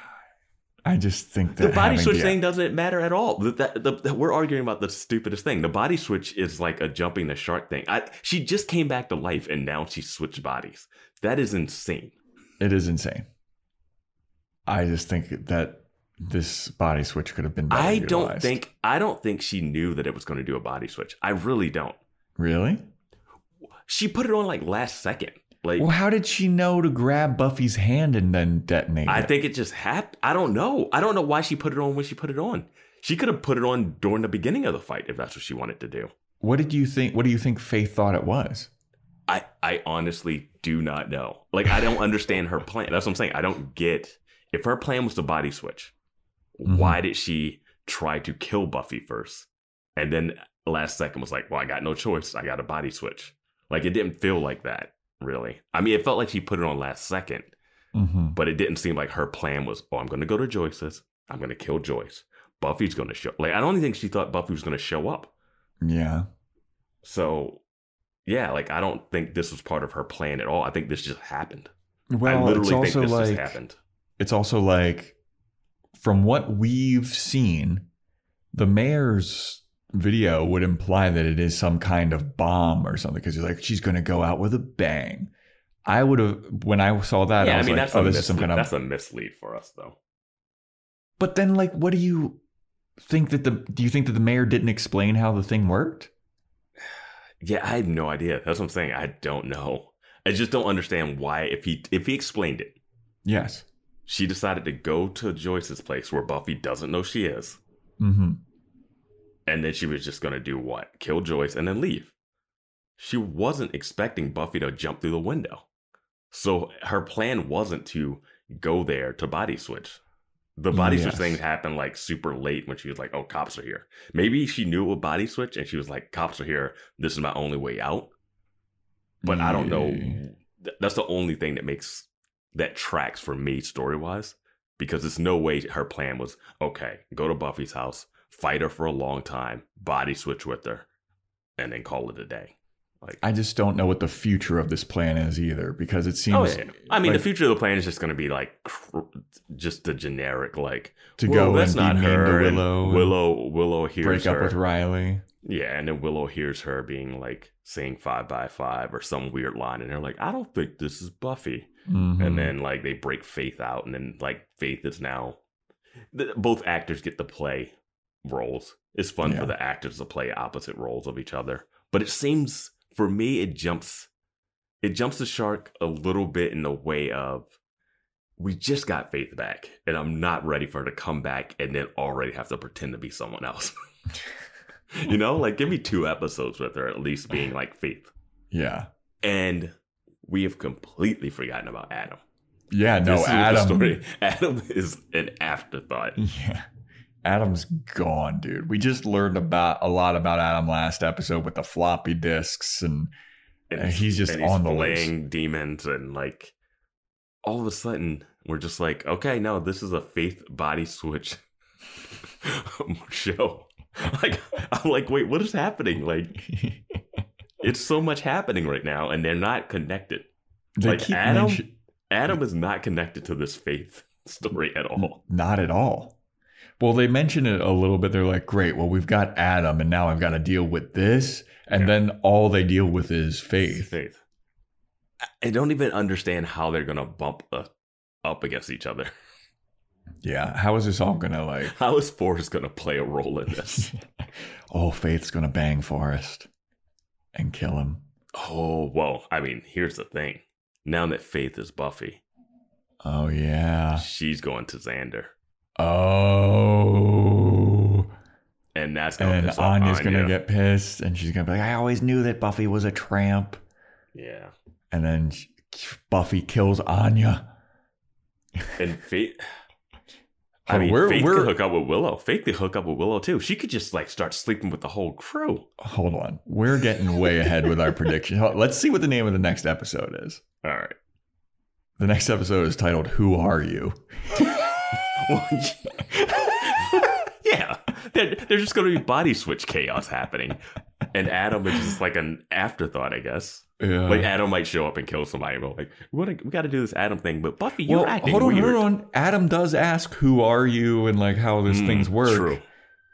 I just think that The body switch the- thing doesn't matter at all. That- we're arguing about the stupidest thing. The body switch is like a jumping the shark thing. I, she just came back to life and now she switched bodies. That is insane. It is insane. I just think that this body switch could have been better I don't think I don't think she knew that it was going to do a body switch. I really don't. Really? She put it on like last second. Like Well, how did she know to grab Buffy's hand and then detonate I it? think it just happened. I don't know. I don't know why she put it on when she put it on. She could have put it on during the beginning of the fight if that's what she wanted to do. What did you think? What do you think Faith thought it was? I I honestly do not know. Like I don't understand her plan. That's what I'm saying. I don't get if her plan was to body switch. Mhm. Why did she try to kill Buffy first, and then last second was like, "Well, I got no choice. I got a body switch." Like it didn't feel like that really. I mean, it felt like she put it on last second, Mm-hmm. but it didn't seem like her plan was, "Oh, I'm going to go to Joyce's. I'm going to kill Joyce. Buffy's going to show." Like I don't think she thought Buffy was going to show up. Yeah. So, yeah, like I don't think this was part of her plan at all. I think this just happened. I Well, literally it's think also this like just happened. it's also like from what we've seen, the mayor's video would imply that it is some kind of bomb or something because he's like she's going to go out with a bang. I would have when I saw that. yeah, I I was mean like, that's oh, a this mislead. is some kind of. that's a mislead for us though. But then, like, what do you think that the? Do you think that the mayor didn't explain how the thing worked? Yeah, I have no idea. That's what I'm saying. I don't know. I just don't understand why. If he if he explained it, Yes. she decided to go to Joyce's place where Buffy doesn't know she is, Mm-hmm. And then she was just gonna do what? Kill Joyce and then leave. She wasn't expecting Buffy to jump through the window, so her plan wasn't to go there to body switch. The body switch thing happened like super late when she was like, "Oh, cops are here." Maybe she knew it would body switch, and she was like, "Cops are here. This is my only way out." But I don't know. That's the only thing that makes that tracks for me story wise. because there's no way her plan was okay, go to Buffy's house, fight her for a long time, body switch with her, and then call it a day. Like, I just don't know what the future of this plan is either because it seems oh yeah, I mean, like the future of the plan is just going to be like cr- just the generic like to "Well, go that's not her. Willow, and Willow, Willow hears her break up her. with Riley. Yeah, and then Willow hears her being like saying five by five or some weird line, and they're like, I don't think this is Buffy. Mhm. And then like they break Faith out, and then like Faith is now th- both actors get to play roles. It's fun Yeah. for the actors to play opposite roles of each other. But it seems for me it jumps it jumps the shark a little bit in the way of we just got Faith back, and I'm not ready for her to come back and then already have to pretend to be someone else. you know, like give me two episodes with her at least being like Faith. yeah, And we have completely forgotten about Adam. yeah. No, This is what the Adam. story- Adam is an afterthought. Yeah. Adam's gone, dude. We just learned about a lot about Adam last episode with the floppy disks and And Uh, he's just and on the loose. flaying demons and like all of a sudden we're just like, okay, no, this is a faith body switch show. Like I'm like, wait, what is happening? Like it's so much happening right now, and they're not connected. they Like Adam- mention- Adam is not connected to this faith story at all. not at all. Well, they mention it a little bit. They're like, great, well, we've got Adam, and now I've got to deal with this. And Yeah. then all they deal with is faith. Faith. I- don't even understand how they're gonna bump uh, up against each other. Yeah. How is this all going to like, How is Forrest gonna play a role in this? oh, Faith's going to bang Forrest and kill him? oh well, I mean, here's the thing. Now that Faith is Buffy, Oh, yeah. she's going to Xander, Oh. and that's gonna And Anya's going to get pissed and she's going to be like, I always knew that Buffy was a tramp. yeah. And then Buffy kills Anya. And Faith. I mean, we're- Faith we're- could hook up with Willow. Faith could hook up with Willow too. She could just like start sleeping with the whole crew. Hold on. We're getting way ahead with our prediction. Let's see what the name of the next episode is. All right. The next episode is titled Who Are You? yeah, there, there's just going to be body switch chaos happening, and Adam is just like an afterthought, I guess. Yeah. Like Adam might show up and kill somebody, but like we, wanna- we got to do this Adam thing. But Buffy, you're well, acting hold on, weird. hold on. Adam does ask, "Who are you?" and like how these Mm, things work. True.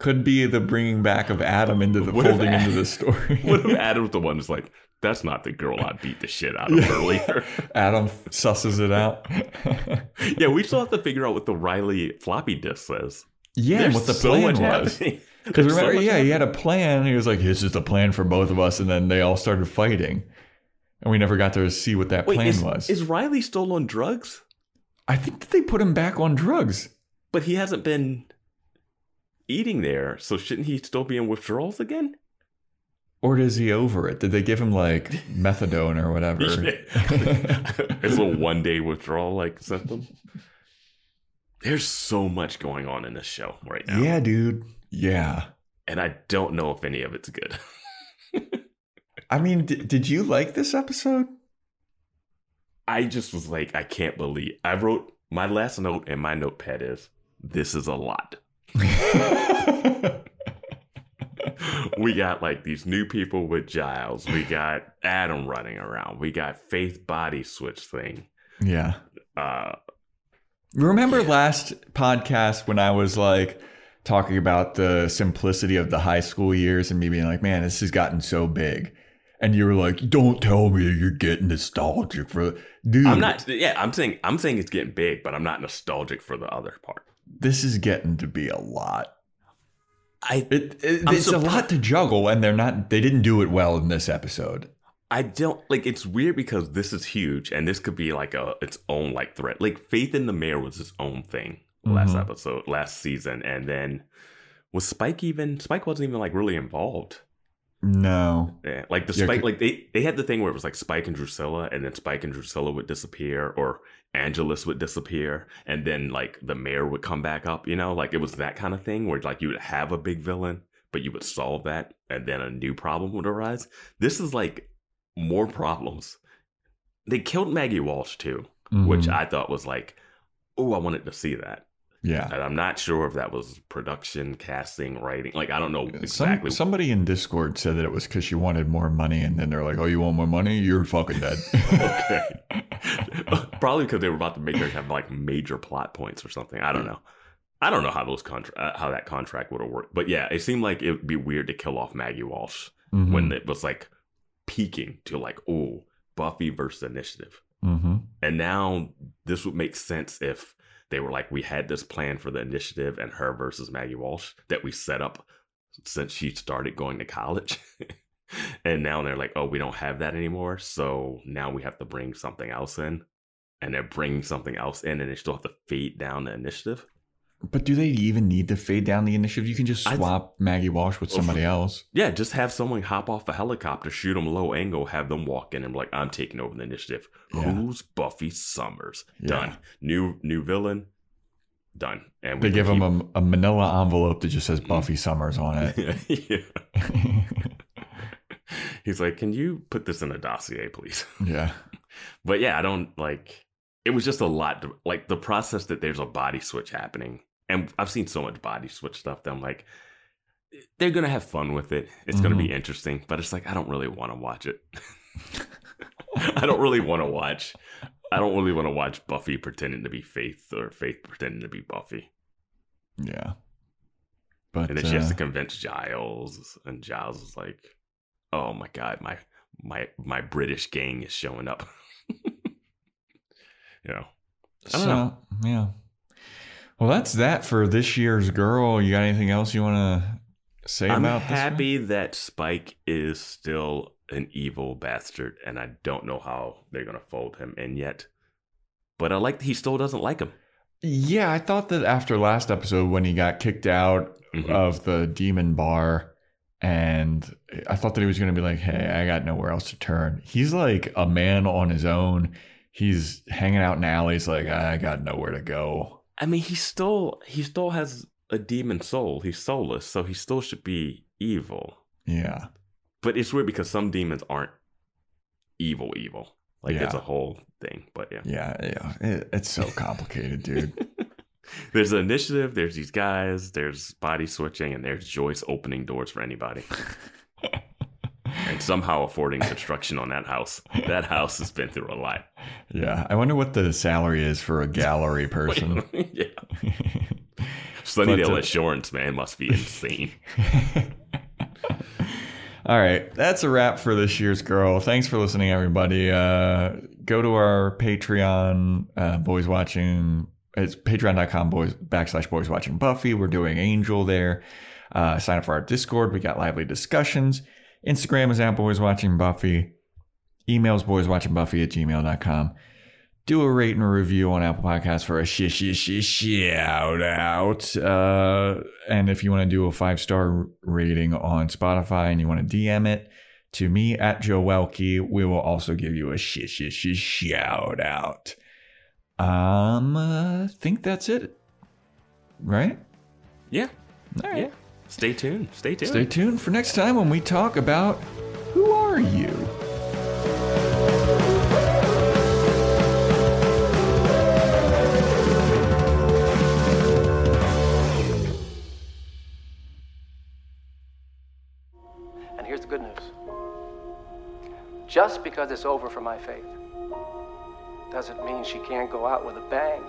Could be the bringing back of Adam into the What folding into the story. What if Adam's the one who's like, "That's not the girl I beat the shit out of earlier." Adam susses it out. yeah, we still have to figure out what the Riley floppy disk says. yeah, and There's what the so plan was. Because so remember, much yeah, he had a plan. He was like, "This is the plan for both of us," and then they all started fighting, and we never got to see what that Wait, plan is, was. is Riley still on drugs? I think that they put him back on drugs. But he hasn't been eating there, so shouldn't he still be in withdrawals again? Or is he over it? Did they give him like methadone or whatever? it's a one day withdrawal like symptom. There's so much going on in this show right now. yeah, dude. Yeah. And I don't know if any of it's good. I mean, d- did you like this episode? I just was like, I can't believe I wrote my last note in my notepad is this is a lot. we got like these new people with Giles. We got Adam running around. We got Faith body switch thing. yeah. Uh Remember last podcast when I was like talking about the simplicity of the high school years and me being like, man, this has gotten so big. And you were like, don't tell me you're getting nostalgic for dude. I'm not yeah, I'm saying I'm saying it's getting big, but I'm not nostalgic for the other part. This is getting to be a lot. I It, it- I'm it's a lot to juggle, and they're not. They didn't do it well in this episode. I don't like it's weird because this is huge and this could be like a its own like threat. Like Faith in the Mayor was its own thing last Mhm. episode, last season, and then was Spike even Spike wasn't even like really involved. No. Yeah, like the Yeah, Spike, c- like they they had the thing where it was like Spike and Drusilla, and then Spike and Drusilla would disappear, or Angelus would disappear, and then like the mayor would come back up. You know, like it was that kind of thing where like you would have a big villain, but you would solve that, and then a new problem would arise. This is like more problems. They killed Maggie Walsh too, which Mhm. I thought was like oh, I wanted to see that. Yeah. And I'm not sure if that was production, casting, writing. Like I don't know Some, exactly. somebody in Discord said that it was because she wanted more money, and then they're like, "Oh, you want more money? You're fucking dead." okay. Probably because they were about to make her have like major plot points or something. I don't know. I don't know how those contra- uh, how that contract would have worked. But yeah, it seemed like it would be weird to kill off Maggie Walsh Mhm. when it was like peaking to like, oh, Buffy versus Initiative. Mhm. And now this would make sense if they were like, we had this plan for the initiative and her versus Maggie Walsh that we set up since she started going to college. and now they're like, oh, we don't have that anymore. So now we have to bring something else in. And they're bringing something else in and they still have to fade down the initiative. But do they even need to fade down the initiative? You can just I th- swap Maggie Walsh with oh, somebody else. Yeah, just have someone hop off a helicopter, shoot them low angle, have them walk in and be like, I'm taking over the initiative. Yeah. Who's Buffy Summers? Yeah. Done. New new villain. Done. And They we give keep- him a, a manila envelope that just says mm. Buffy Summers on it. yeah. He's like, "Can you put this in a dossier, please?" yeah. But yeah, I don't like. It was just a lot. To, like the process that there's a body switch happening, and I've seen so much body switch stuff that I'm like, they're gonna have fun with it. It's gonna be interesting, but it's like I don't really want to watch it. I don't really want to watch. I don't really want to watch Buffy pretending to be Faith or Faith pretending to be Buffy. Yeah. But and then she has uh, to convince Giles, and Giles is like, "Oh my god, my my my British gang is showing up." you know, I don't so, know. Yeah. Well, that's that for this year's girl. You got anything else you want to say I'm about this? one? happy that Spike is still an evil bastard, and I don't know how they're gonna fold him in yet. But I like that he still doesn't like him. Yeah, I thought that after last episode when he got kicked out Mhm. of the demon bar and I thought that he was going to be like, "Hey, I got nowhere else to turn." He's like a man on his own. He's hanging out in alleys like, "I got nowhere to go." I mean, he still he still has a demon soul. He's soulless, so he still should be evil. Yeah. But it's weird because some demons aren't evil, evil. Like it's a whole thing. But yeah. Yeah, yeah. It, it's so complicated, dude. There's an initiative, there's these guys, there's body switching, and there's Joyce opening doors for anybody. and somehow affording construction on that house. That house has been through a lot. yeah. I wonder what the salary is for a gallery person. yeah. Sunnydale But, uh, Assurance, man, must be insane. All right, that's a wrap for this year's girl. Thanks for listening, everybody. Uh, go to our Patreon, uh, boys watching. It's patreon.com boys backslash boys watching Buffy. We're doing Angel there. Uh, sign up for our Discord. We got lively discussions. Instagram is at boys watching Buffy. Emails boys watching Buffy at gmail.com. Do a rate and a review on Apple Podcasts for a sh- sh- sh- shout out. Uh, and if you want to do a five star rating on Spotify and you want to DM it to me at Joe Welkie, we will also give you a sh- sh- sh- shout out. Um, uh, think that's it. Right? Yeah. All right. Yeah. Stay tuned. Stay tuned. Stay tuned for next time when we talk about who are you? And here's the good news. Just because it's over for my faith doesn't mean she can't go out with a bang.